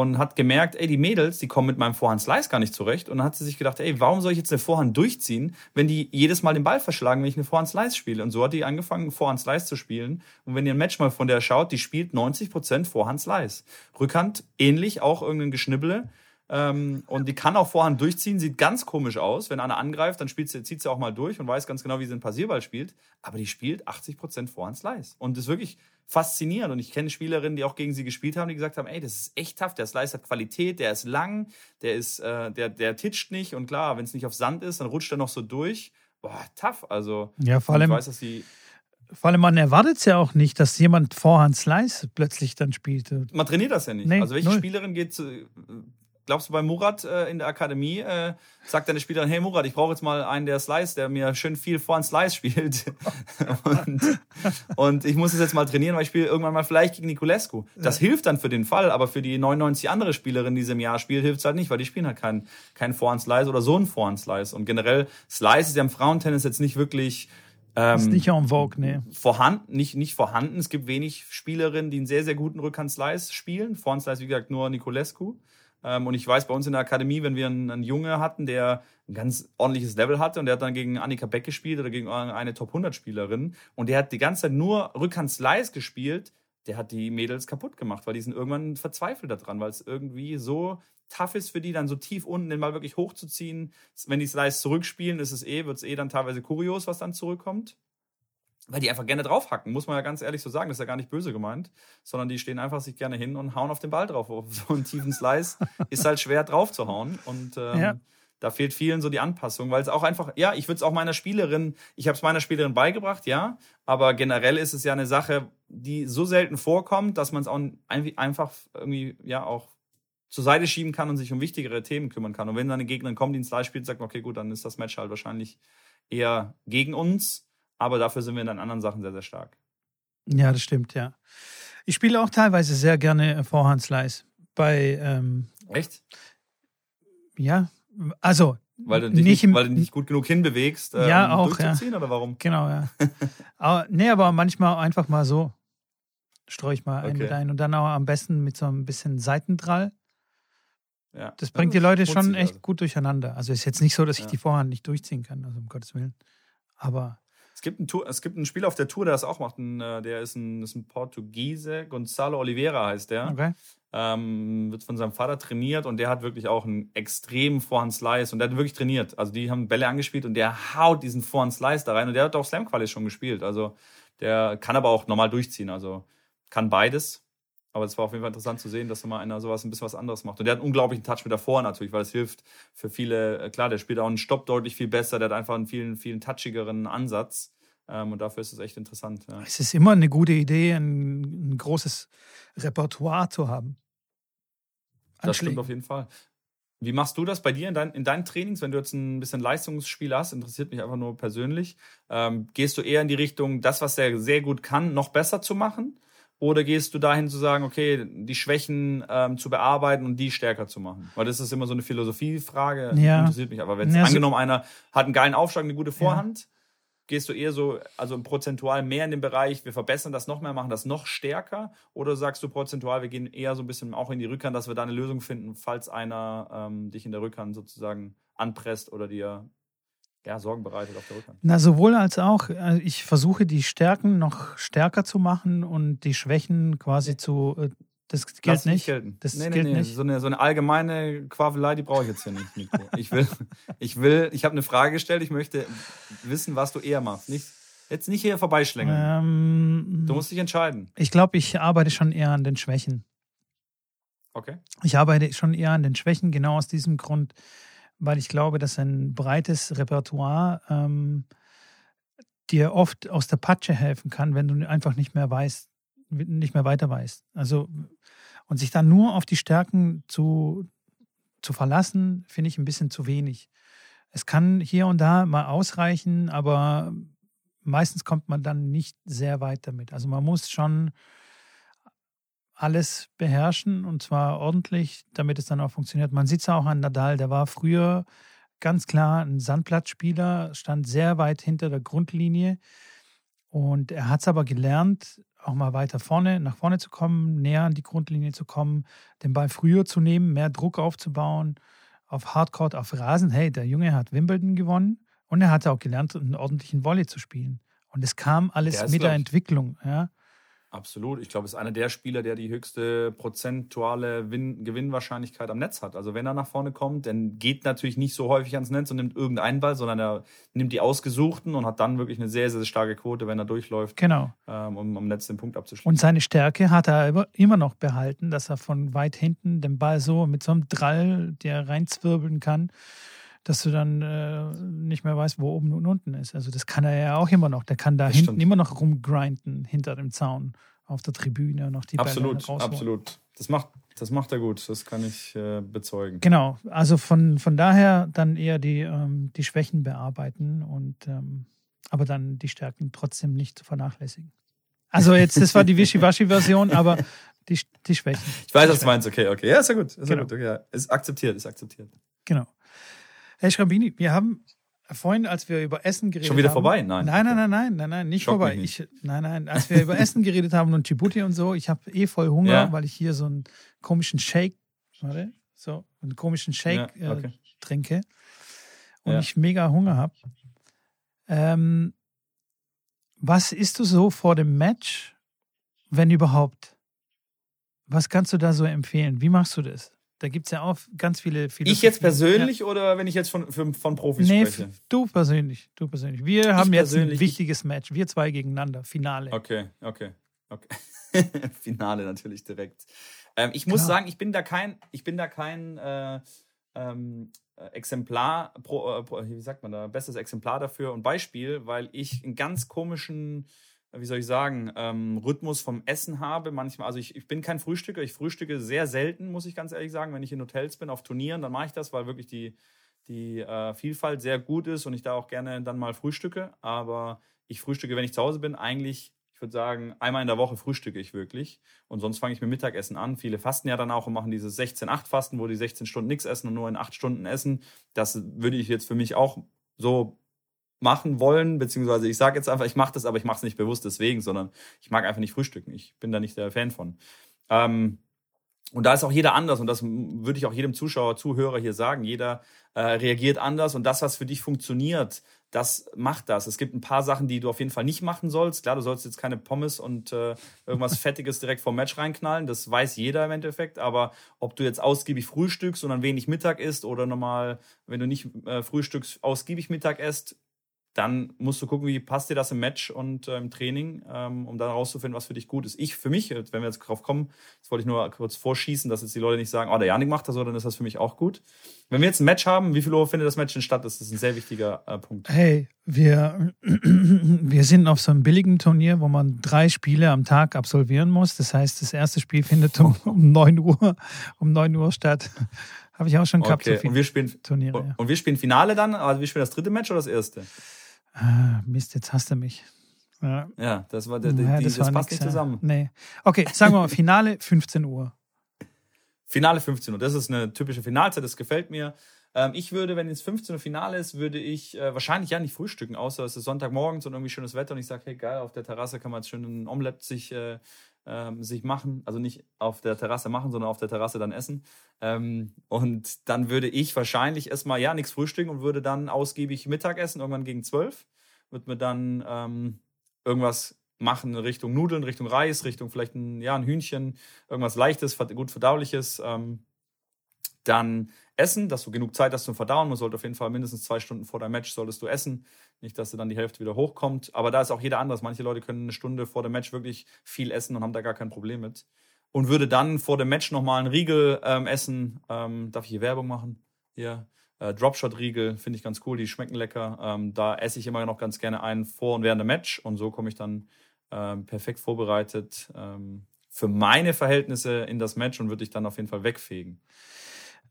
S2: und hat gemerkt, ey, die Mädels, die kommen mit meinem Vorhand Slice gar nicht zurecht. Und dann hat sie sich gedacht, ey, warum soll ich jetzt eine Vorhand durchziehen, wenn die jedes Mal den Ball verschlagen, wenn ich eine Vorhand Slice spiele? Und so hat die angefangen, Vorhand Slice zu spielen. Und wenn ihr ein Match mal von der schaut, die spielt 90% Vorhand Slice. Rückhand ähnlich, auch irgendein Geschnibble. Ähm, und die kann auch Vorhand durchziehen, sieht ganz komisch aus. Wenn einer angreift, dann spielt sie, zieht sie auch mal durch und weiß ganz genau, wie sie einen Passierball spielt. Aber die spielt 80% Vorhand Slice. Und ist wirklich faszinierend. Und ich kenne Spielerinnen, die auch gegen sie gespielt haben, die gesagt haben, ey, das ist echt tough, der Slice hat Qualität, der ist lang, der ist, äh, der, der titscht nicht und klar, wenn es nicht auf Sand ist, dann rutscht er noch so durch. Boah, tough. Also
S1: ja, vor allem, ich weiß, dass die vor allem, man erwartet es ja auch nicht, dass jemand Vorhand Slice plötzlich dann spielt.
S2: Man trainiert das ja nicht. Nee, also welche null. Spielerin geht zu, glaubst du, bei Murat äh, in der Akademie äh, sagt deine Spielerin, hey Murat, ich brauche jetzt mal einen, der Slice, der mir schön viel vor Slice spielt. und, und, ich muss es jetzt mal trainieren, weil ich spiele irgendwann mal vielleicht gegen Niculescu. Das ja. hilft dann für den Fall, aber für die 99 andere Spielerinnen, die im Jahr spielt, hilft es halt nicht, weil die spielen halt keinen kein Vorhand Slice oder so einen Vorhand Slice. Und generell, Slice ist ja im Frauentennis jetzt nicht wirklich
S1: ähm, ist nicht en vogue, nee.
S2: Vorhanden, nicht, nicht vorhanden. Es gibt wenig Spielerinnen, die einen sehr, sehr guten Rückhand-Slice spielen. Vorhand-Slice, wie gesagt, nur Niculescu. Ähm, und ich weiß, bei uns in der Akademie, wenn wir einen, einen Junge hatten, der ein ganz ordentliches Level hatte und der hat dann gegen Annika Beck gespielt oder gegen eine Top 100 Spielerin und der hat die ganze Zeit nur Rückhand Slice gespielt, der hat die Mädels kaputt gemacht, weil die sind irgendwann verzweifelt daran, weil es irgendwie so tough ist für die, dann so tief unten den Ball wirklich hochzuziehen. Wenn die Slice zurückspielen, ist es eh, wird es eh dann teilweise kurios, was dann zurückkommt weil die einfach gerne draufhacken, muss man ja ganz ehrlich so sagen, das ist ja gar nicht böse gemeint, sondern die stehen einfach sich gerne hin und hauen auf den Ball drauf. Auf so einen tiefen Slice ist halt schwer drauf zu hauen und ähm, ja. da fehlt vielen so die Anpassung, weil es auch einfach, ja, ich würde es auch meiner Spielerin, ich habe es meiner Spielerin beigebracht, ja, aber generell ist es ja eine Sache, die so selten vorkommt, dass man es auch einfach irgendwie, ja, auch zur Seite schieben kann und sich um wichtigere Themen kümmern kann. Und wenn dann eine Gegnerin kommt, die einen Slice spielt, sagt, okay, gut, dann ist das Match halt wahrscheinlich eher gegen uns aber dafür sind wir in anderen Sachen sehr, sehr stark.
S1: Ja, das stimmt, ja. Ich spiele auch teilweise sehr gerne Vorhandslice. Bei ähm,
S2: Echt?
S1: Ja, also
S2: weil du dich nicht, nicht, weil du nicht gut genug hinbewegst,
S1: ähm, ja, auch,
S2: durchzuziehen
S1: ja.
S2: oder warum?
S1: Genau, ja. aber, nee, aber manchmal einfach mal so. Streue ich mal einen mit ein und dann auch am besten mit so ein bisschen Seitendrall. Ja. Das bringt die Leute schon echt also. gut durcheinander. Also ist jetzt nicht so, dass ich die Vorhand nicht durchziehen kann, also um Gottes Willen. Aber
S2: es gibt, ein Tour, es gibt ein Spiel auf der Tour, der das auch macht. Ein, äh, der ist ein, ist ein Portugiese, Gonzalo Oliveira heißt der. Okay. Ähm, wird von seinem Vater trainiert und der hat wirklich auch einen extremen Vorhand Slice und der hat wirklich trainiert. Also die haben Bälle angespielt und der haut diesen Vorhand Slice da rein und der hat auch Slam Qualis schon gespielt. Also der kann aber auch normal durchziehen. Also kann beides. Aber es war auf jeden Fall interessant zu sehen, dass mal einer sowas ein bisschen was anderes macht. Und der hat einen unglaublichen Touch mit davor natürlich, weil es hilft für viele, äh, klar, der spielt auch einen Stopp deutlich viel besser, der hat einfach einen vielen, vielen touchigeren Ansatz. Ähm, und dafür ist es echt interessant. Ja.
S1: Es ist immer eine gute Idee, ein, ein großes Repertoire zu haben.
S2: Das stimmt auf jeden Fall. Wie machst du das bei dir in, dein, in, deinen Trainings, wenn du jetzt ein bisschen Leistungsspiel hast? Interessiert mich einfach nur persönlich. Ähm, gehst du eher in die Richtung, das, was er sehr gut kann, noch besser zu machen? Oder gehst du dahin zu sagen, okay, die Schwächen ähm, zu bearbeiten und die stärker zu machen? Weil das ist immer so eine Philosophiefrage,
S1: ja.
S2: interessiert mich. Aber wenn ja, angenommen einer hat einen geilen Aufschlag, eine gute Vorhand, ja. gehst du eher so, also prozentual mehr in den Bereich, wir verbessern das noch mehr, machen das noch stärker? Oder sagst du prozentual, wir gehen eher so ein bisschen auch in die Rückhand, dass wir da eine Lösung finden, falls einer ähm, dich in der Rückhand sozusagen anpresst oder dir ja, Sorgen bereitet auf der Rückhand.
S1: Na, sowohl als auch. Äh, ich versuche die Stärken noch stärker zu machen und die Schwächen quasi ja. zu. Äh, das gilt Lass nicht.
S2: Gelten. Das nee, gilt nee. nicht. So eine, so eine allgemeine Quavelei, die brauche ich jetzt hier nicht, Nico. Ich will, ich will, ich habe eine Frage gestellt, ich möchte wissen, was du eher machst. Nicht, jetzt nicht hier vorbeischlängeln. Ähm, du musst dich entscheiden.
S1: Ich glaube, ich arbeite schon eher an den Schwächen.
S2: Okay.
S1: Ich arbeite schon eher an den Schwächen, genau aus diesem Grund weil ich glaube, dass ein breites Repertoire ähm, dir oft aus der Patsche helfen kann, wenn du einfach nicht mehr weißt, nicht mehr weiter weißt. Also und sich dann nur auf die Stärken zu, zu verlassen, finde ich ein bisschen zu wenig. Es kann hier und da mal ausreichen, aber meistens kommt man dann nicht sehr weit damit. Also man muss schon alles beherrschen und zwar ordentlich, damit es dann auch funktioniert. Man sieht es auch an Nadal, der war früher ganz klar ein Sandplatzspieler, stand sehr weit hinter der Grundlinie und er hat es aber gelernt, auch mal weiter vorne, nach vorne zu kommen, näher an die Grundlinie zu kommen, den Ball früher zu nehmen, mehr Druck aufzubauen, auf Hardcourt, auf Rasen. Hey, der Junge hat Wimbledon gewonnen und er hatte auch gelernt, einen ordentlichen Volley zu spielen. Und es kam alles mit der Entwicklung. Ja.
S2: Absolut. Ich glaube, es ist einer der Spieler, der die höchste prozentuale Win Gewinnwahrscheinlichkeit am Netz hat. Also wenn er nach vorne kommt, dann geht natürlich nicht so häufig ans Netz und nimmt irgendeinen Ball, sondern er nimmt die ausgesuchten und hat dann wirklich eine sehr, sehr starke Quote, wenn er durchläuft,
S1: genau.
S2: ähm, um am Netz den Punkt abzuschließen.
S1: Und seine Stärke hat er immer noch behalten, dass er von weit hinten den Ball so mit so einem Drall, der reinzwirbeln kann, dass du dann äh, nicht mehr weißt, wo oben und unten ist. Also das kann er ja auch immer noch. Der kann da das hinten stimmt. immer noch rumgrinden hinter dem Zaun auf der Tribüne noch die
S2: absolut, Bälle Absolut, das macht, das macht er gut. Das kann ich äh, bezeugen.
S1: Genau, also von, von daher dann eher die, ähm, die Schwächen bearbeiten und ähm, aber dann die Stärken trotzdem nicht zu vernachlässigen. Also jetzt, das war die Wischiwaschi-Version, aber die, die Schwächen.
S2: Ich weiß,
S1: was
S2: du meinst. Okay, okay. Ja, ist ja gut. Ist genau. ja gut. Okay. Ist akzeptiert, ist akzeptiert.
S1: Genau. Herr Schrambini, wir haben vorhin, als wir über Essen geredet haben.
S2: Schon wieder
S1: haben,
S2: vorbei? Nein.
S1: Nein, nein, nein, nein, nein, nein, nicht Schock vorbei. Nicht. Ich, nein, nein, als wir über Essen geredet haben und Djibouti und so, ich habe eh voll Hunger, ja. weil ich hier so einen komischen Shake, warte, so einen komischen Shake
S2: Ja, okay.
S1: äh, trinke und
S2: Ja.
S1: ich mega Hunger habe. Ähm, was isst du so vor dem Match, wenn überhaupt? Was kannst du da so empfehlen? Wie machst du das? Da gibt es ja auch ganz viele viele
S2: Ich jetzt persönlich oder wenn ich jetzt von, von, von Profis
S1: Nee,
S2: spreche?
S1: du persönlich, du persönlich. Wir haben jetzt ein wichtiges Match. Wir zwei gegeneinander, Finale.
S2: Okay, okay, okay. Finale natürlich direkt. Ähm, ich muss
S1: Klar.
S2: sagen, ich bin da kein, ich bin da kein äh, ähm, äh, Exemplar, pro, äh, pro, wie sagt man da, bestes Exemplar dafür und Beispiel, weil ich einen ganz komischen, wie soll ich sagen, ähm, Rhythmus vom Essen habe. Manchmal, also ich, ich bin kein Frühstücker, ich frühstücke sehr selten, muss ich ganz ehrlich sagen. Wenn ich in Hotels bin, auf Turnieren, dann mache ich das, weil wirklich die, die äh, Vielfalt sehr gut ist und ich da auch gerne dann mal frühstücke. Aber ich frühstücke, wenn ich zu Hause bin, eigentlich, ich würde sagen, einmal in der Woche frühstücke ich wirklich. Und sonst fange ich mit Mittagessen an. Viele fasten ja dann auch und machen dieses 16-8-Fasten, wo die 16 Stunden nichts essen und nur in 8 Stunden essen. Das würde ich jetzt für mich auch so machen wollen, beziehungsweise ich sage jetzt einfach, ich mache das, aber ich mache es nicht bewusst deswegen, sondern ich mag einfach nicht frühstücken. Ich bin da nicht der Fan von. Ähm, und da ist auch jeder anders und das würde ich auch jedem Zuschauer, Zuhörer hier sagen. Jeder äh, reagiert anders und das, was für dich funktioniert, das macht das. Es gibt ein paar Sachen, die du auf jeden Fall nicht machen sollst. Klar, du sollst jetzt keine Pommes und äh, irgendwas Fettiges direkt vom Match reinknallen. Das weiß jeder im Endeffekt. Aber ob du jetzt ausgiebig frühstückst und dann wenig Mittag isst oder normal, wenn du nicht äh, frühstückst, ausgiebig Mittag isst, dann musst du gucken, wie passt dir das im Match und äh, im Training, ähm, um dann rauszufinden, was für dich gut ist. Ich für mich, wenn wir jetzt drauf kommen, das wollte ich nur kurz vorschießen, dass jetzt die Leute nicht sagen, oh, der Janik macht das, so, dann ist das für mich auch gut. Wenn wir jetzt ein Match haben, wie viel Uhr findet das Match denn statt? Das ist ein sehr wichtiger äh, Punkt.
S1: Hey, wir, wir sind auf so einem billigen Turnier, wo man drei Spiele am Tag absolvieren muss. Das heißt, das erste Spiel findet um, um 9 Uhr, um 9 Uhr statt. Habe ich auch schon gehabt,
S2: Okay,
S1: so
S2: und wir spielen
S1: Turniere.
S2: und,
S1: Ja.
S2: und wir spielen Finale dann, also wir spielen das dritte Match oder das erste?
S1: Ah, Mist, jetzt hasst er mich. Ja,
S2: Ja, das war der, die,
S1: Ja,
S2: das,
S1: war
S2: passt
S1: nix,
S2: nicht zusammen.
S1: Nee. Okay, sagen wir mal, Finale 15 Uhr.
S2: Finale 15 Uhr. Das ist eine typische Finalzeit, das gefällt mir. Ähm, ich würde, wenn jetzt 15 Uhr Finale ist, würde ich äh, wahrscheinlich ja nicht frühstücken, außer es ist Sonntagmorgens und irgendwie schönes Wetter und ich sage, hey geil, auf der Terrasse kann man jetzt schön ein Omelette sich, äh, ähm, sich machen. Also nicht auf der Terrasse machen, sondern auf der Terrasse dann essen. Ähm, und dann würde ich wahrscheinlich erstmal ja nichts frühstücken und würde dann ausgiebig Mittagessen, irgendwann gegen 12. Würde mir dann ähm, irgendwas machen in Richtung Nudeln, Richtung Reis, Richtung vielleicht ein, ja, ein Hühnchen, irgendwas Leichtes, gut Verdauliches. Ähm, dann essen, dass du genug Zeit hast zum Verdauen. Man sollte auf jeden Fall mindestens zwei Stunden vor deinem Match solltest du essen. Nicht, dass du dann die Hälfte wieder hochkommt. Aber da ist auch jeder anders. Manche Leute können eine Stunde vor dem Match wirklich viel essen und haben da gar kein Problem mit. Und würde dann vor dem Match nochmal einen Riegel ähm, essen. Ähm, darf ich hier Werbung machen? Hier. Äh, Dropshot-Riegel finde ich ganz cool, die schmecken lecker. Ähm, da esse ich immer noch ganz gerne einen vor und während dem Match und so komme ich dann ähm, perfekt vorbereitet ähm, für meine Verhältnisse in das Match und würde ich dann auf jeden Fall wegfegen.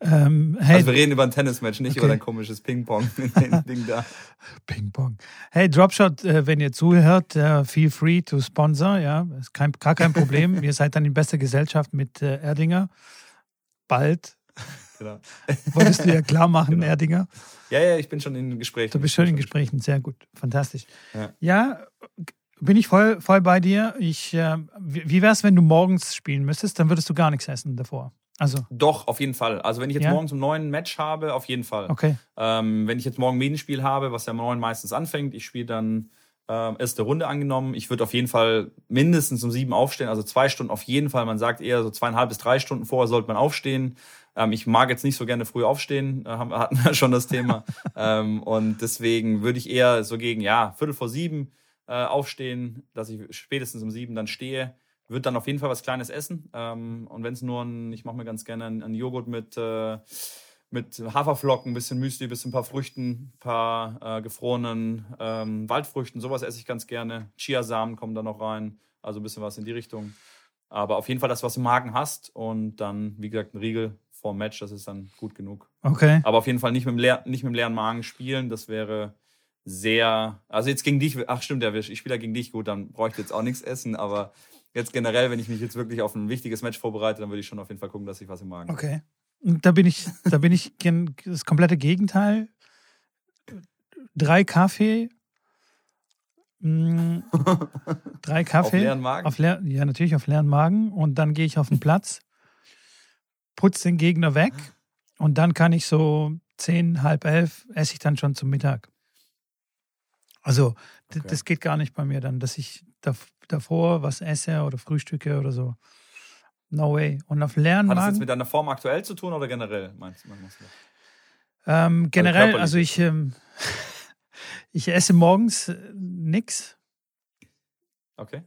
S1: Ähm, hey,
S2: Also wir reden über ein Tennismatch, nicht
S1: Okay.
S2: über dein komisches Ping-Pong-Ding da.
S1: Ping Pong. Hey, Dropshot, äh, wenn ihr zuhört, äh, feel free to sponsor, ja, ist kein, gar kein Problem. ihr seid dann in bester Gesellschaft mit äh, Erdinger. Bald.
S2: Genau.
S1: Wolltest du ja klar machen,
S2: Genau.
S1: Erdinger.
S2: Ja, ja, ich bin schon in Gesprächen.
S1: Du bist schon in Gesprächen, sehr gut, fantastisch.
S2: Ja.
S1: Ja, bin ich voll, voll bei dir. Ich, äh, wie wie wär's, wenn du morgens spielen müsstest? Dann würdest du gar nichts essen davor. Also,
S2: Doch, auf jeden Fall. Also wenn ich jetzt
S1: Ja?
S2: morgens um neun ein Match habe, auf jeden Fall.
S1: okay.
S2: Ähm, wenn ich jetzt morgen Medienspiel habe, was ja um neun meistens anfängt, ich spiele dann ähm, erste Runde angenommen. Ich würde auf jeden Fall mindestens um sieben aufstehen, also zwei Stunden auf jeden Fall. Man sagt eher so zweieinhalb bis drei Stunden vorher sollte man aufstehen. Ähm, ich mag jetzt nicht so gerne früh aufstehen, äh, hatten wir schon das Thema. ähm, und deswegen würde ich eher so gegen, ja, Viertel vor sieben äh, aufstehen, dass ich spätestens um sieben dann stehe. Würde dann auf jeden Fall was Kleines essen. Ähm, und wenn es nur ein, ich mache mir ganz gerne einen, einen Joghurt mit, äh, mit Haferflocken, ein bisschen Müsli, ein bisschen ein paar Früchten, ein paar äh, gefrorenen ähm, Waldfrüchten, sowas esse ich ganz gerne. Chiasamen kommen da noch rein, also ein bisschen was in die Richtung. Aber auf jeden Fall das, was du im Magen hast und dann, wie gesagt, ein Riegel vor dem Match, das ist dann gut genug.
S1: Okay.
S2: Aber auf jeden Fall nicht mit dem, leer, nicht mit dem leeren Magen spielen, das wäre sehr, also jetzt gegen dich, ach stimmt, ja, ich spiele ja gegen dich gut, dann bräuchte ich jetzt auch nichts essen, aber jetzt generell, wenn ich mich jetzt wirklich auf ein wichtiges Match vorbereite, dann würde ich schon auf jeden Fall gucken, dass ich was im Magen.
S1: Okay. Und Da bin ich, da bin ich das komplette Gegenteil. Drei Kaffee. mm, Drei Kaffee.
S2: Auf leeren Magen?
S1: Auf leer, ja, natürlich auf leeren Magen. Und dann gehe ich auf den Platz, putze den Gegner weg Und dann kann ich so zehn, halb elf, esse ich dann schon zum Mittag. Also okay. das geht gar nicht bei mir dann, dass ich davor was esse oder frühstücke oder so. No way. Und auf Lernen.
S2: Hat das jetzt mit deiner Form aktuell zu tun oder generell, meinst, du?
S1: Ähm, generell, also, also ich, ähm, ich esse morgens äh, nichts.
S2: Okay.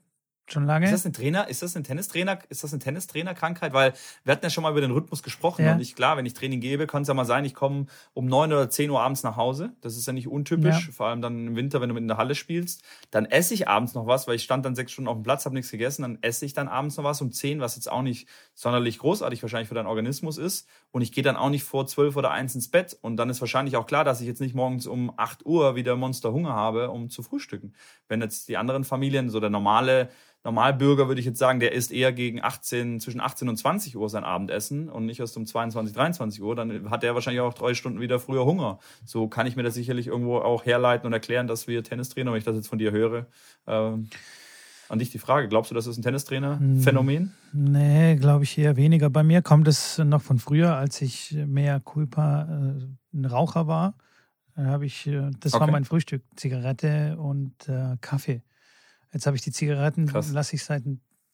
S1: Schon lange.
S2: Ist das ein Trainer? Ist das ein Tennistrainer? Ist das eine Tennistrainerkrankheit? Weil wir hatten ja schon mal über den Rhythmus gesprochen ja. und ich klar, wenn ich Training gebe, kann es ja mal sein, ich komme um neun oder zehn Uhr abends nach Hause. Das ist ja nicht untypisch, ja. vor allem dann im Winter, wenn du in der Halle spielst. Dann esse ich abends noch was, weil ich stand dann sechs Stunden auf dem Platz, habe nichts gegessen. Dann esse ich dann abends noch was um zehn, was jetzt auch nicht sonderlich großartig wahrscheinlich für deinen Organismus ist. Und ich gehe dann auch nicht vor zwölf oder eins ins Bett. Und dann ist wahrscheinlich auch klar, dass ich jetzt nicht morgens um acht Uhr wieder Monster Hunger habe, um zu frühstücken. Wenn jetzt die anderen Familien, so der normale Normalbürger würde ich jetzt sagen, der isst eher gegen 18, zwischen 18 und 20 Uhr sein Abendessen und nicht erst um 22, 23 Uhr, dann hat der wahrscheinlich auch drei Stunden wieder früher Hunger. So kann ich mir das sicherlich irgendwo auch herleiten und erklären, dass wir Tennistrainer, wenn ich das jetzt von dir höre, ähm, an dich die Frage, glaubst du, das ist ein Tennistrainer-Phänomen?
S1: Nee, glaube ich eher weniger. Bei mir kommt es noch von früher, als ich mehr Culpa äh, ein Raucher war. Da habe ich, äh, das okay. war mein Frühstück, Zigarette und äh, Kaffee. Jetzt habe ich die Zigaretten, lasse ich seit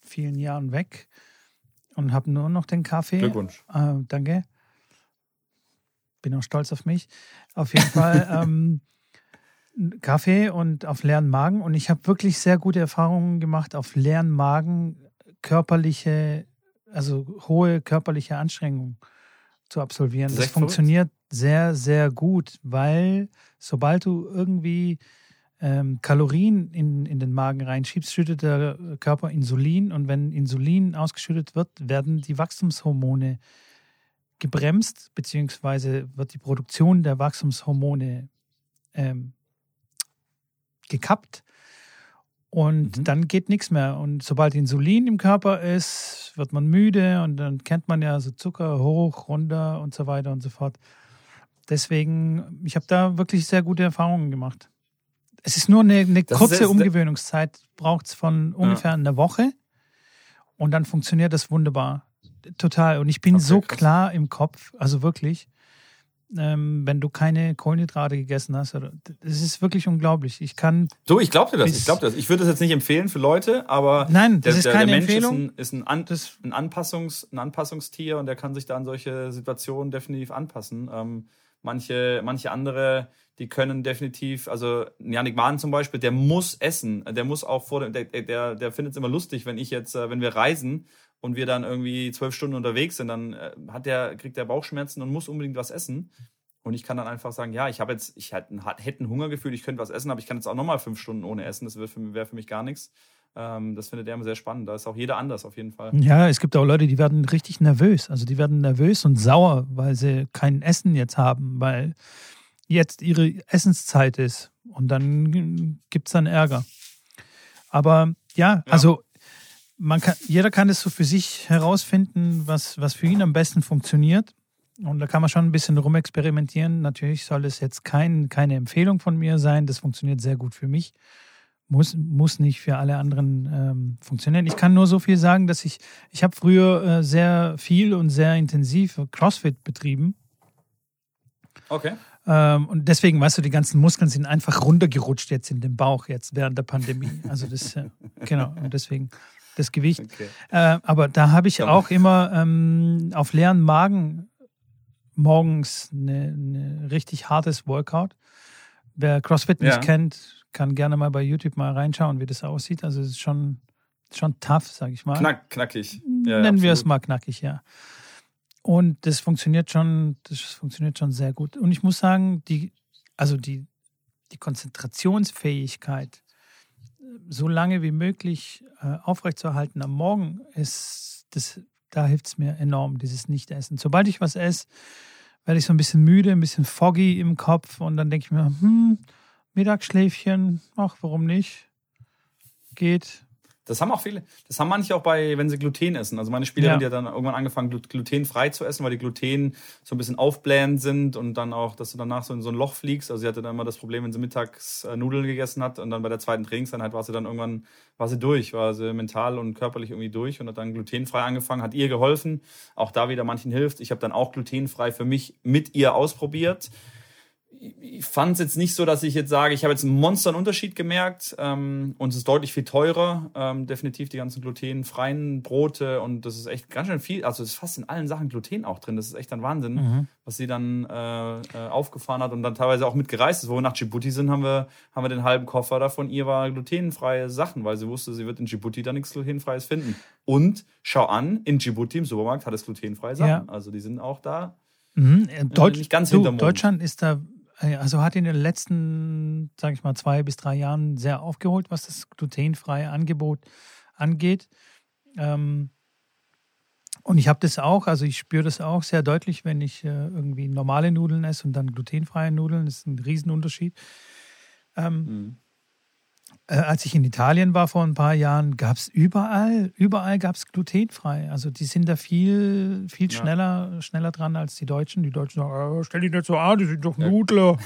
S1: vielen Jahren weg und habe nur noch den Kaffee.
S2: Glückwunsch.
S1: Äh, danke. Bin auch stolz auf mich. Auf jeden Fall ähm, Kaffee und auf leeren Magen. Und ich habe wirklich sehr gute Erfahrungen gemacht auf leeren Magen, körperliche, also hohe körperliche Anstrengungen zu absolvieren. Das, das funktioniert sehr, sehr gut, weil sobald du irgendwie ähm, Kalorien in, in den Magen reinschiebst, schüttet der Körper Insulin und wenn Insulin ausgeschüttet wird, werden die Wachstumshormone gebremst, beziehungsweise wird die Produktion der Wachstumshormone ähm, gekappt und mhm. dann geht nichts mehr. Und sobald Insulin im Körper ist, wird man müde und dann kennt man ja so Zucker hoch, runter und so weiter und so fort. Deswegen, ich habe da wirklich sehr gute Erfahrungen gemacht. Es ist nur eine, eine kurze Umgewöhnungszeit, braucht es von ungefähr ja. einer Woche und dann funktioniert das wunderbar. Total. Und ich bin okay, so krass. klar im Kopf, also wirklich, ähm, wenn du keine Kohlenhydrate gegessen hast. Das ist wirklich unglaublich. Ich kann.
S2: So, ich glaube dir das. Ich glaube das. Ich würde das jetzt nicht empfehlen für Leute, aber
S1: nein, das der, ist keine
S2: der
S1: Mensch Empfehlung.
S2: ist, ein, ist ein, An, ein, Anpassungs, ein Anpassungstier und der kann sich da an solche Situationen definitiv anpassen. Ähm, manche, manche andere die können definitiv, also Janik Mahn zum Beispiel, der muss essen. Der muss auch vor dem, der, der, der findet es immer lustig, wenn ich jetzt, äh, wenn wir reisen und wir dann irgendwie zwölf Stunden unterwegs sind, dann äh, hat der, kriegt der Bauchschmerzen und muss unbedingt was essen. Und ich kann dann einfach sagen, ja, ich habe jetzt, ich hätte ein Hungergefühl, ich könnte was essen, aber ich kann jetzt auch nochmal fünf Stunden ohne essen. Das wäre für, mich gar nichts. Ähm, das findet er immer sehr spannend. Da ist auch jeder anders auf jeden Fall.
S1: Ja, es gibt auch Leute, die werden richtig nervös. Also die werden nervös und sauer, weil sie kein Essen jetzt haben, weil jetzt ihre Essenszeit ist. Und dann gibt es dann Ärger. Aber ja, ja, also man kann, jeder kann es so für sich herausfinden, was, was für ihn am besten funktioniert. Und da kann man schon ein bisschen rumexperimentieren. Natürlich soll es jetzt kein, keine Empfehlung von mir sein. Das funktioniert sehr gut für mich. Muss, muss nicht für alle anderen ähm, funktionieren. Ich kann nur so viel sagen, dass ich, ich habe früher äh, sehr viel und sehr intensiv CrossFit betrieben.
S2: Okay.
S1: Ähm, und deswegen, weißt du, die ganzen Muskeln sind einfach runtergerutscht jetzt in den Bauch, jetzt während der Pandemie. Also das, äh, genau, und deswegen das Gewicht. Okay. Äh, aber da habe ich auch immer ähm, auf leeren Magen morgens ein richtig hartes Workout. Wer CrossFit nicht ja. kennt, kann gerne mal bei YouTube mal reinschauen, wie das aussieht. Also es ist schon, schon tough, sag ich mal.
S2: Knack, knackig.
S1: Ja, Nennen wir es mal knackig, ja. Und das funktioniert schon, das funktioniert schon sehr gut. Und ich muss sagen, die, also die, die Konzentrationsfähigkeit so lange wie möglich äh, aufrechtzuerhalten am Morgen ist, das, da hilft es mir enorm, dieses Nichtessen. Sobald ich was esse, werde ich so ein bisschen müde, ein bisschen foggy im Kopf und dann denke ich mir, hm, Mittagsschläfchen, ach, warum nicht? Geht.
S2: Das haben auch viele, das haben manche auch bei, wenn sie Gluten essen. Also meine Spielerin,
S1: Ja.
S2: die hat dann irgendwann angefangen, glu- glutenfrei zu essen, weil die Gluten so ein bisschen aufblähend sind und dann auch, dass du danach so in so ein Loch fliegst. Also sie hatte dann immer das Problem, wenn sie mittags äh, Nudeln gegessen hat und dann bei der zweiten Trainingseinheit war sie dann irgendwann, war sie durch, war sie mental und körperlich irgendwie durch und hat dann glutenfrei angefangen, hat ihr geholfen. Auch da wieder manchen hilft. Ich habe dann auch glutenfrei für mich mit ihr ausprobiert ich fand es jetzt nicht so, dass ich jetzt sage, ich habe jetzt einen Monster einen Unterschied gemerkt ähm, und es ist deutlich viel teurer. Ähm, definitiv die ganzen glutenfreien Brote und das ist echt ganz schön viel. Also es ist fast in allen Sachen Gluten auch drin. Das ist echt ein Wahnsinn,
S1: Mhm.
S2: was sie dann äh, äh, aufgefahren hat und dann teilweise auch mitgereist ist. Wo wir nach Djibouti sind, haben wir, haben wir den halben Koffer davon. Ihr war glutenfreie Sachen, weil sie wusste, sie wird in Djibouti da nichts glutenfreies finden. Und schau an, in Djibouti im Supermarkt hat es glutenfreie Sachen.
S1: Ja.
S2: Also die sind auch da.
S1: Mhm. Äh, Deutsch,
S2: ganz
S1: du. Deutschland ist da, also hat in den letzten, sage ich mal, zwei bis drei Jahren sehr aufgeholt, was das glutenfreie Angebot angeht. Ähm, und ich habe das auch, also ich spüre das auch sehr deutlich, wenn ich äh, irgendwie normale Nudeln esse und dann glutenfreie Nudeln. Das ist ein Riesenunterschied. Ähm,
S2: Mhm.
S1: Äh, als ich in Italien war vor ein paar Jahren, gab es überall, überall gab es glutenfrei. Also die sind da viel, viel
S2: Ja.
S1: schneller, schneller dran als die Deutschen. Die Deutschen sagen, äh, stell dich nicht so an, die sind doch. Nudler.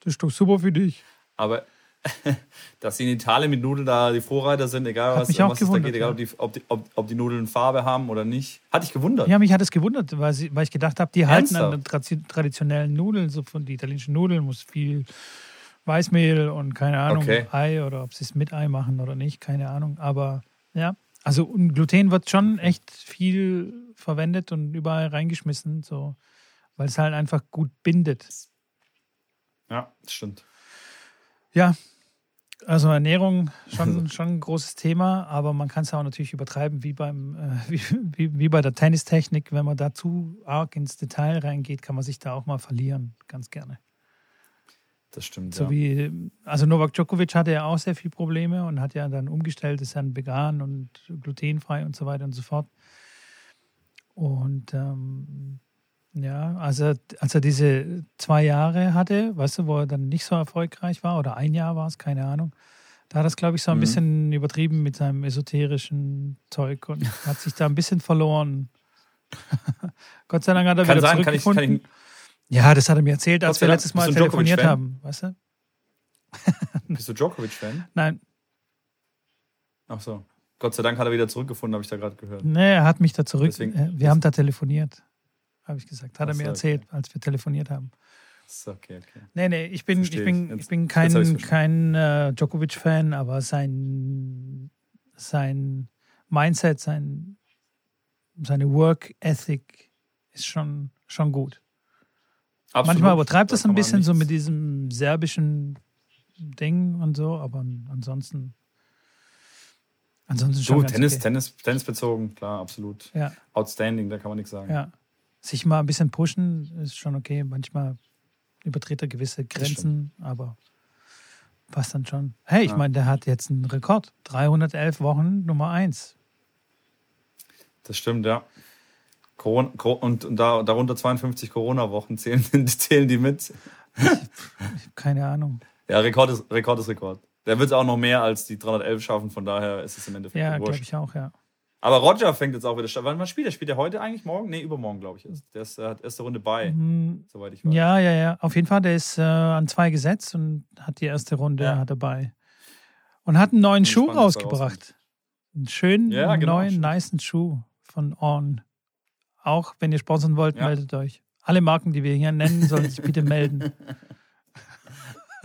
S1: Das ist doch super für dich.
S2: Aber dass sie in Italien mit Nudeln da die Vorreiter sind, egal was, was es da geht, egal ob die, ob, die, ob, ob die Nudeln Farbe haben oder nicht. Hatte ich gewundert.
S1: Ja, mich hat es gewundert, weil, sie, weil ich gedacht habe, die halten an den
S2: Ernsthaft?
S1: tra traditionellen Nudeln, so von die italienischen Nudeln, muss viel Weißmehl und keine Ahnung,
S2: Okay.
S1: Ei oder ob sie es mit Ei machen oder nicht, keine Ahnung. Aber ja, also Gluten wird schon echt viel verwendet und überall reingeschmissen, so, weil es halt einfach gut bindet.
S2: Ja, das stimmt.
S1: Ja, also Ernährung schon, schon ein großes Thema, aber man kann es auch natürlich übertreiben, wie, beim, äh, wie, wie, wie bei der Tennistechnik. Wenn man da zu arg ins Detail reingeht, kann man sich da auch mal verlieren, ganz gerne.
S2: Das stimmt.
S1: So
S2: ja.
S1: wie, also Novak Djokovic hatte ja auch sehr viele Probleme und hat ja dann umgestellt, ist dann vegan und glutenfrei und so weiter und so fort. Und ähm, ja, also als er diese zwei Jahre hatte, weißt du, wo er dann nicht so erfolgreich war, oder ein Jahr war es, keine Ahnung, da hat er es, glaube ich, so ein
S2: Mhm.
S1: bisschen übertrieben mit seinem esoterischen Zeug und hat sich da ein bisschen verloren. Gott sei Dank hat er
S2: Kann
S1: wieder
S2: sein, kann ich,
S1: zurückgefunden.
S2: kann ich,
S1: Ja, das hat er mir erzählt, als wir letztes Mal telefoniert haben, weißt du?
S2: bist du Djokovic-Fan?
S1: Nein,
S2: Ach so. Gott sei Dank hat er wieder zurückgefunden, habe ich da gerade gehört.
S1: nee, er hat mich da zurück.
S2: Deswegen-
S1: äh, wir haben da telefoniert, habe ich gesagt. Hat er mir
S2: so,
S1: erzählt, als wir telefoniert haben.
S2: Ist okay, okay.
S1: Nee, nee, ich bin,
S2: Verstehe
S1: ich bin.
S2: Jetzt-
S1: ich bin kein, kein äh, Djokovic-Fan, aber sein, sein Mindset, sein, seine Work Ethic ist schon, schon gut.
S2: Absolut.
S1: Manchmal übertreibt es ein bisschen so mit diesem serbischen Ding und so, aber ansonsten. Ansonsten schon.
S2: Du, Tennis,
S1: okay.
S2: Tennis, Tennis bezogen, klar, absolut.
S1: Ja,
S2: Outstanding, da kann man nichts sagen.
S1: ja. Sich mal ein bisschen pushen ist schon okay. Manchmal übertritt er gewisse Grenzen, aber passt dann schon. Hey, ich
S2: Ja.
S1: meine, der hat jetzt einen Rekord. 311 Wochen Nummer 1.
S2: Das stimmt, ja. Corona, Co- und, und da, darunter 52 Corona-Wochen zählen, zählen die mit.
S1: Keine Ahnung.
S2: Ja, Rekord ist Rekord. Ist Rekord. Der wird auch noch mehr als die 311 schaffen, von daher ist es im Endeffekt
S1: Ja, glaube ich auch, ja.
S2: Aber Roger fängt jetzt auch wieder statt. Wann spielt er? Spielt er heute eigentlich? Morgen? Nee, übermorgen, glaube ich. ist. Der ist, er hat erste Runde bei,
S1: Hm,
S2: soweit ich weiß.
S1: Ja, ja, ja. Auf jeden Fall, der ist äh, an zwei gesetzt und hat die erste Runde
S2: Ja.
S1: hat dabei. Und hat einen neuen Schuh
S2: da
S1: rausgebracht. Einen schönen,
S2: Ja, genau,
S1: neuen,
S2: stimmt.
S1: nicen Schuh von On. Auch wenn ihr sponsern wollt,
S2: Ja.
S1: meldet euch. Alle Marken, die wir hier nennen, sollen sich bitte melden.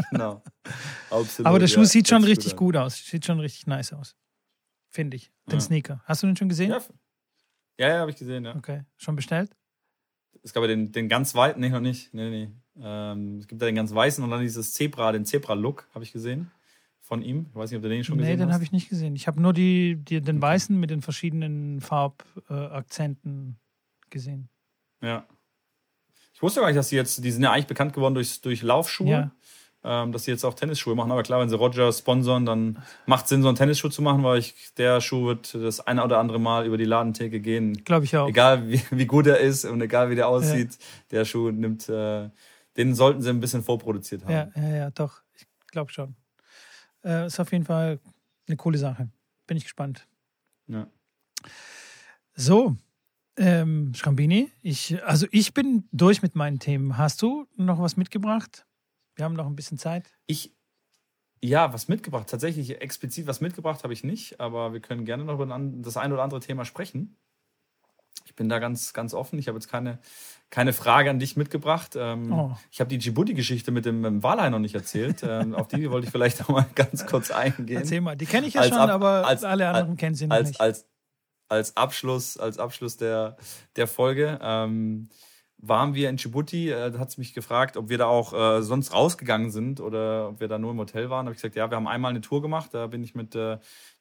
S2: Genau. Absolut,
S1: Aber der Schuh
S2: ja,
S1: sieht schon richtig gut aus. Sieht schon richtig nice aus. Finde ich. Den
S2: Ja.
S1: Sneaker. Hast du den schon gesehen?
S2: Ja, ja, ja habe ich gesehen, ja.
S1: Okay. Schon bestellt?
S2: Es gab ja den, den ganz weiten, nee, noch nicht. Nee, nee. Ähm, es gibt ja den ganz weißen und dann dieses Zebra, den Zebra-Look, habe ich gesehen. Von ihm. Ich weiß nicht, ob du den schon
S1: Nee,
S2: gesehen
S1: den
S2: hast.
S1: habe ich nicht gesehen. Ich habe nur die, die, den weißen mit den verschiedenen Farbakzenten Akzenten gesehen.
S2: Ja. Ich wusste gar nicht, dass sie jetzt, die sind ja eigentlich bekannt geworden durch, durch Laufschuhe,
S1: Ja.
S2: ähm, dass sie jetzt auch Tennisschuhe machen. Aber klar, wenn sie Roger sponsern, dann macht Sinn, so einen Tennisschuh zu machen, weil ich, der Schuh wird das eine oder andere Mal über die Ladentheke gehen.
S1: Glaube ich auch.
S2: Egal wie, wie gut er ist und egal wie der aussieht, der Schuh nimmt, äh, den sollten sie ein bisschen vorproduziert haben.
S1: Ja, ja, ja, doch. Ich glaube schon. Äh, ist auf jeden Fall eine coole Sache. Bin bin ich gespannt.
S2: Ja.
S1: So, ähm, Schrambini, ich, also ich bin durch mit meinen Themen. Hast du noch was mitgebracht? Wir haben noch ein bisschen Zeit.
S2: Ich, ja, was mitgebracht. Tatsächlich explizit was mitgebracht habe ich nicht, aber wir können gerne noch über das ein oder andere Thema sprechen. Ich bin da ganz, ganz offen. Ich habe jetzt keine, keine Frage an dich mitgebracht. Ähm, oh. Ich habe die Djibouti-Geschichte mit dem, mit dem Walhain noch nicht erzählt. ähm, auf die wollte ich vielleicht noch mal ganz kurz eingehen.
S1: Erzähl mal, die kenne ich ja als schon, ab, aber als, alle anderen als, kennen sie noch
S2: als,
S1: nicht.
S2: Als, als Abschluss, als Abschluss der, der Folge. Ähm, waren wir in Djibouti, äh, da hat sie mich gefragt, ob wir da auch äh, sonst rausgegangen sind oder ob wir da nur im Hotel waren. Da habe ich gesagt, ja, wir haben einmal eine Tour gemacht. Da bin ich mit äh,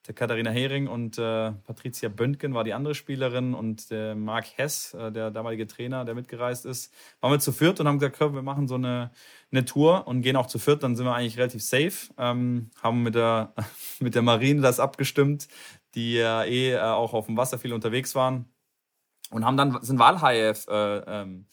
S2: der Katharina Hering und äh, Patricia Böntgen war die andere Spielerin und der Marc Hess, äh, der damalige Trainer, der mitgereist ist, waren wir zu viert und haben gesagt, wir machen so eine, eine Tour und gehen auch zu viert. Dann sind wir eigentlich relativ safe. Ähm, haben mit der, mit der Marine das abgestimmt, die ja eh äh, auch auf dem Wasser viel unterwegs waren und haben dann sind Walhaie äh, ähm,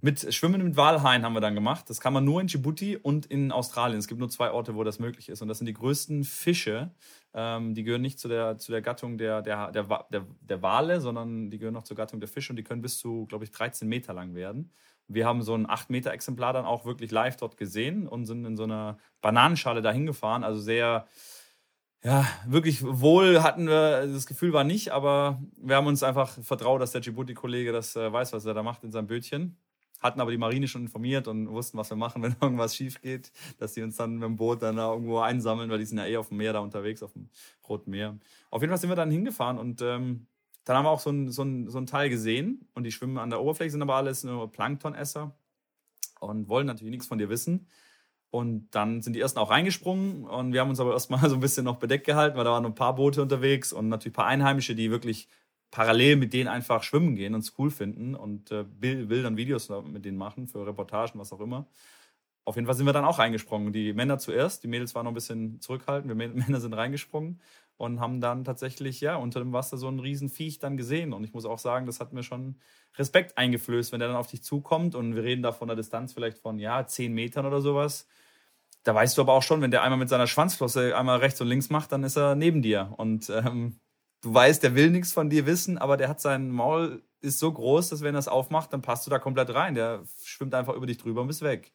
S2: mit Schwimmen mit Walhaien haben wir dann gemacht. Das kann man nur in Djibouti und in Australien. Es gibt nur zwei Orte, wo das möglich ist. Und das sind die größten Fische. Ähm, die gehören nicht zu der, zu der Gattung der, der, der, der, der Wale, sondern die gehören noch zur Gattung der Fische und die können bis zu, glaube ich, 13 Meter lang werden. Wir haben so ein 8 Meter Exemplar dann auch wirklich live dort gesehen und sind in so einer Bananenschale dahin gefahren. Also sehr, ja, wirklich wohl hatten wir, das Gefühl war nicht, aber wir haben uns einfach vertraut, dass der Djibouti-Kollege das äh, weiß, was er da macht in seinem Bötchen. Hatten aber die Marine schon informiert und wussten, was wir machen, wenn irgendwas schief geht, dass die uns dann mit dem Boot dann da irgendwo einsammeln, weil die sind ja eh auf dem Meer da unterwegs, auf dem Roten Meer. Auf jeden Fall sind wir dann hingefahren und ähm, dann haben wir auch so ein, so, ein, so ein Teil gesehen und die schwimmen an der Oberfläche, sind aber alles nur Planktonesser und wollen natürlich nichts von dir wissen. Und dann sind die ersten auch reingesprungen und wir haben uns aber erstmal so ein bisschen noch bedeckt gehalten, weil da waren ein paar Boote unterwegs und natürlich ein paar Einheimische, die wirklich parallel mit denen einfach schwimmen gehen und es cool finden und äh, will, dann Videos mit denen machen für Reportagen, was auch immer. Auf jeden Fall sind wir dann auch reingesprungen. Die Männer zuerst, die Mädels waren noch ein bisschen zurückhaltend, wir Männer sind reingesprungen und haben dann tatsächlich ja unter dem Wasser so ein Riesenviech dann gesehen. Und ich muss auch sagen, das hat mir schon Respekt eingeflößt, wenn der dann auf dich zukommt und wir reden da von einer Distanz vielleicht von ja zehn Metern oder sowas da weißt du aber auch schon, wenn der einmal mit seiner Schwanzflosse einmal rechts und links macht, dann ist er neben dir. Und ähm, du weißt, der will nichts von dir wissen, aber der hat sein Maul ist so groß, dass wenn er es aufmacht, dann passt du da komplett rein. Der schwimmt einfach über dich drüber und bist weg.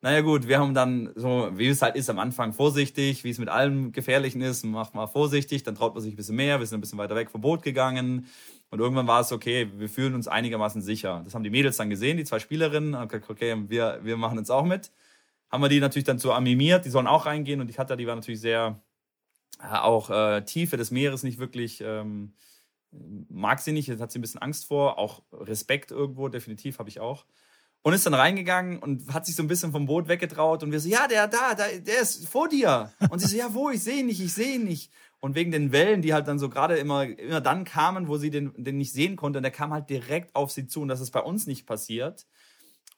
S2: Naja gut, wir haben dann so, wie es halt ist am Anfang, vorsichtig, wie es mit allem Gefährlichen ist, macht mal vorsichtig, dann traut man sich ein bisschen mehr, wir sind ein bisschen weiter weg vom Boot gegangen und irgendwann war es okay, wir fühlen uns einigermaßen sicher. Das haben die Mädels dann gesehen, die zwei Spielerinnen, und gesagt, okay, wir, wir machen uns auch mit haben wir die natürlich dann so animiert, die sollen auch reingehen und die Katja, die war natürlich sehr, äh, auch äh, Tiefe des Meeres nicht wirklich, ähm, mag sie nicht, jetzt hat sie ein bisschen Angst vor, auch Respekt irgendwo, definitiv habe ich auch. Und ist dann reingegangen und hat sich so ein bisschen vom Boot weggetraut und wir so, ja, der da, da der ist vor dir. Und sie so, ja, wo, ich sehe ihn nicht, ich sehe ihn nicht. Und wegen den Wellen, die halt dann so gerade immer, immer dann kamen, wo sie den, den nicht sehen konnte, und der kam halt direkt auf sie zu und das ist bei uns nicht passiert.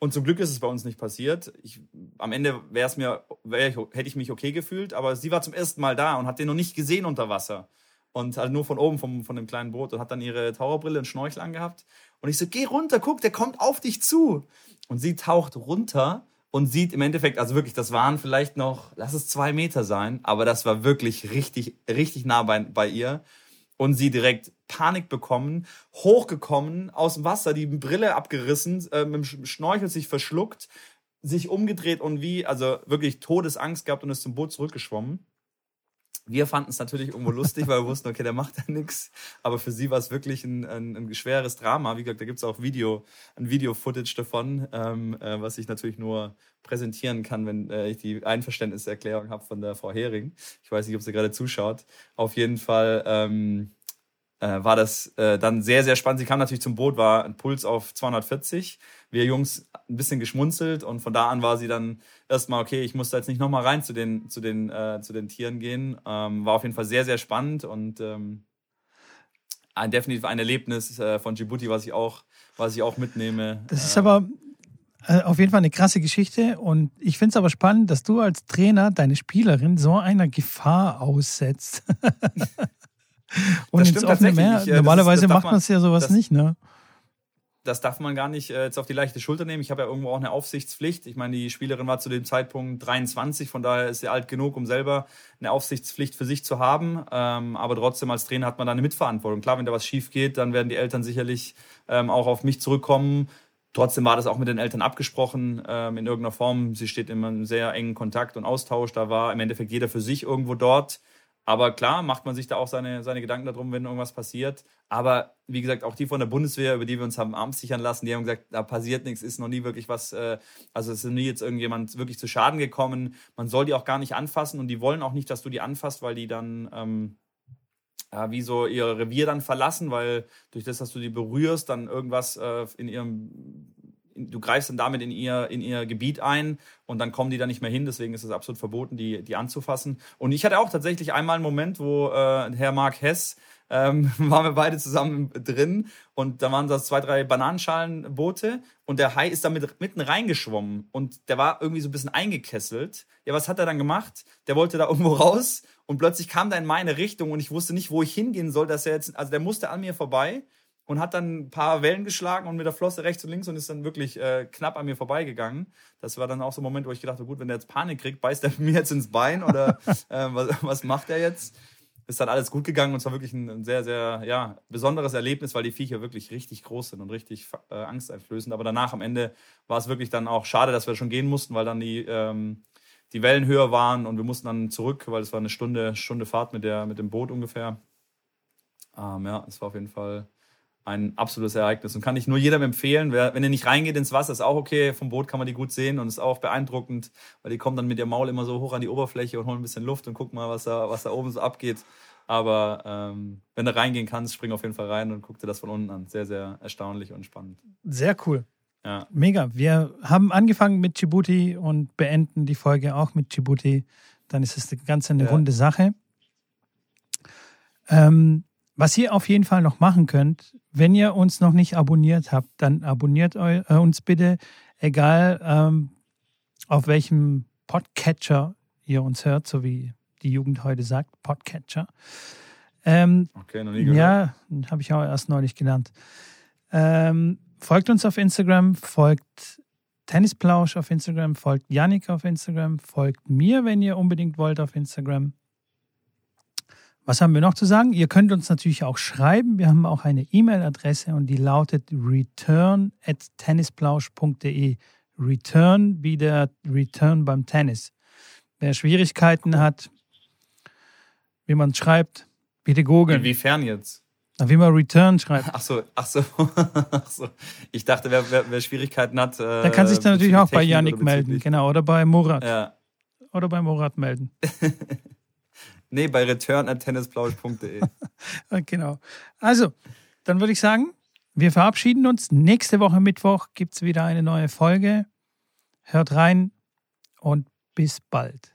S2: Und zum Glück ist es bei uns nicht passiert. Ich, am Ende wäre es mir, wär ich, hätte ich mich okay gefühlt, aber sie war zum ersten Mal da und hat den noch nicht gesehen unter Wasser. Und halt nur von oben vom, von dem kleinen Boot und hat dann ihre Taucherbrille und Schnorchel angehabt. Und ich so, geh runter, guck, der kommt auf dich zu. Und sie taucht runter und sieht im Endeffekt, also wirklich, das waren vielleicht noch, lass es zwei Meter sein, aber das war wirklich richtig, richtig nah bei, bei ihr und sie direkt Panik bekommen, hochgekommen, aus dem Wasser, die Brille abgerissen, äh, mit dem Schnorchel sich verschluckt, sich umgedreht und wie, also wirklich Todesangst gehabt und ist zum Boot zurückgeschwommen. Wir fanden es natürlich irgendwo lustig, weil wir wussten, okay, der macht ja nichts. Aber für sie war es wirklich ein, ein, ein schweres Drama. Wie gesagt, da gibt es auch Video, ein Video-Footage davon, ähm, äh, was ich natürlich nur präsentieren kann, wenn äh, ich die Einverständniserklärung habe von der Frau Hering. Ich weiß nicht, ob sie gerade zuschaut. Auf jeden Fall ähm, äh, war das äh, dann sehr, sehr spannend. Sie kam natürlich zum Boot, war ein Puls auf 240. Wir Jungs ein bisschen geschmunzelt und von da an war sie dann erstmal, okay, ich muss da jetzt nicht nochmal rein zu den, zu den, äh, zu den Tieren gehen. Ähm, war auf jeden Fall sehr, sehr spannend und ähm, ein, definitiv ein Erlebnis äh, von Djibouti, was ich auch, was ich auch mitnehme.
S1: Das ist aber äh, auf jeden Fall eine krasse Geschichte und ich finde es aber spannend, dass du als Trainer deine Spielerin so einer Gefahr aussetzt. und das ins offene Meer. Normalerweise das, das macht man es ja sowas nicht, ne?
S2: das darf man gar nicht äh, jetzt auf die leichte Schulter nehmen. Ich habe ja irgendwo auch eine Aufsichtspflicht. Ich meine, die Spielerin war zu dem Zeitpunkt 23, von daher ist sie alt genug, um selber eine Aufsichtspflicht für sich zu haben. Ähm, aber trotzdem als Trainer hat man da eine Mitverantwortung. Klar, wenn da was schief geht, dann werden die Eltern sicherlich ähm, auch auf mich zurückkommen. Trotzdem war das auch mit den Eltern abgesprochen ähm, in irgendeiner Form. Sie steht immer in sehr engen Kontakt und Austausch. Da war im Endeffekt jeder für sich irgendwo dort. Aber klar macht man sich da auch seine, seine Gedanken darum, wenn irgendwas passiert. Aber wie gesagt, auch die von der Bundeswehr, über die wir uns haben Arms sichern lassen, die haben gesagt, da passiert nichts, ist noch nie wirklich was, äh, also es ist nie jetzt irgendjemand wirklich zu Schaden gekommen. Man soll die auch gar nicht anfassen und die wollen auch nicht, dass du die anfasst, weil die dann ähm, ja, wie so ihr Revier dann verlassen, weil durch das, dass du die berührst, dann irgendwas äh, in ihrem du greifst dann damit in ihr, in ihr Gebiet ein und dann kommen die da nicht mehr hin. Deswegen ist es absolut verboten, die, die anzufassen. Und ich hatte auch tatsächlich einmal einen Moment, wo äh, Herr Mark Hess ähm, waren wir beide zusammen drin und da waren das zwei, drei Bananenschalenboote und der Hai ist da mit, mitten reingeschwommen und der war irgendwie so ein bisschen eingekesselt. Ja, was hat er dann gemacht? Der wollte da irgendwo raus und plötzlich kam der in meine Richtung und ich wusste nicht, wo ich hingehen soll, dass er jetzt, also der musste an mir vorbei und hat dann ein paar Wellen geschlagen und mit der Flosse rechts und links und ist dann wirklich äh, knapp an mir vorbeigegangen. Das war dann auch so ein Moment, wo ich gedacht habe, gut, wenn der jetzt Panik kriegt, beißt er mir jetzt ins Bein oder äh, was, was macht er jetzt? Ist dann alles gut gegangen und es war wirklich ein sehr, sehr ja, besonderes Erlebnis, weil die Viecher wirklich richtig groß sind und richtig äh, angsteinflößend. Aber danach am Ende war es wirklich dann auch schade, dass wir schon gehen mussten, weil dann die, ähm, die Wellen höher waren und wir mussten dann zurück, weil es war eine Stunde, Stunde Fahrt mit, der, mit dem Boot ungefähr. Ähm, ja, es war auf jeden Fall ein absolutes Ereignis und kann ich nur jedem empfehlen. Wer, wenn ihr nicht reingeht ins Wasser, ist auch okay. Vom Boot kann man die gut sehen und ist auch beeindruckend, weil die kommen dann mit ihrem Maul immer so hoch an die Oberfläche und holen ein bisschen Luft und gucken mal, was da, was da oben so abgeht. Aber ähm, wenn du reingehen kannst, spring auf jeden Fall rein und guck dir das von unten an. Sehr, sehr erstaunlich und spannend.
S1: Sehr cool. Ja. Mega. Wir haben angefangen mit Djibouti und beenden die Folge auch mit Djibouti. Dann ist es eine ganz eine ja. runde Sache. Ähm, was ihr auf jeden Fall noch machen könnt, wenn ihr uns noch nicht abonniert habt, dann abonniert äh, uns bitte, egal ähm, auf welchem Podcatcher ihr uns hört, so wie die Jugend heute sagt, Podcatcher. Ähm, okay, noch nie gehört. Ja, habe ich auch erst neulich gelernt. Ähm, folgt uns auf Instagram, folgt Tennisplausch auf Instagram, folgt Yannick auf Instagram, folgt mir, wenn ihr unbedingt wollt, auf Instagram. Was haben wir noch zu sagen? Ihr könnt uns natürlich auch schreiben. Wir haben auch eine E-Mail-Adresse und die lautet return at tennisplausch.de. Return wie der Return beim Tennis. Wer Schwierigkeiten hat, wie man schreibt, bitte googeln.
S2: Inwiefern jetzt?
S1: wie man Return schreibt.
S2: Ach so, ach so. ach so. Ich dachte, wer, wer, wer Schwierigkeiten hat.
S1: Äh, der kann sich dann natürlich auch bei Yannick melden, genau, oder bei Murat. Ja. Oder bei Murat melden.
S2: Nee, bei return.tennisplausch.de.
S1: genau. Also, dann würde ich sagen, wir verabschieden uns. Nächste Woche Mittwoch gibt es wieder eine neue Folge. Hört rein und bis bald.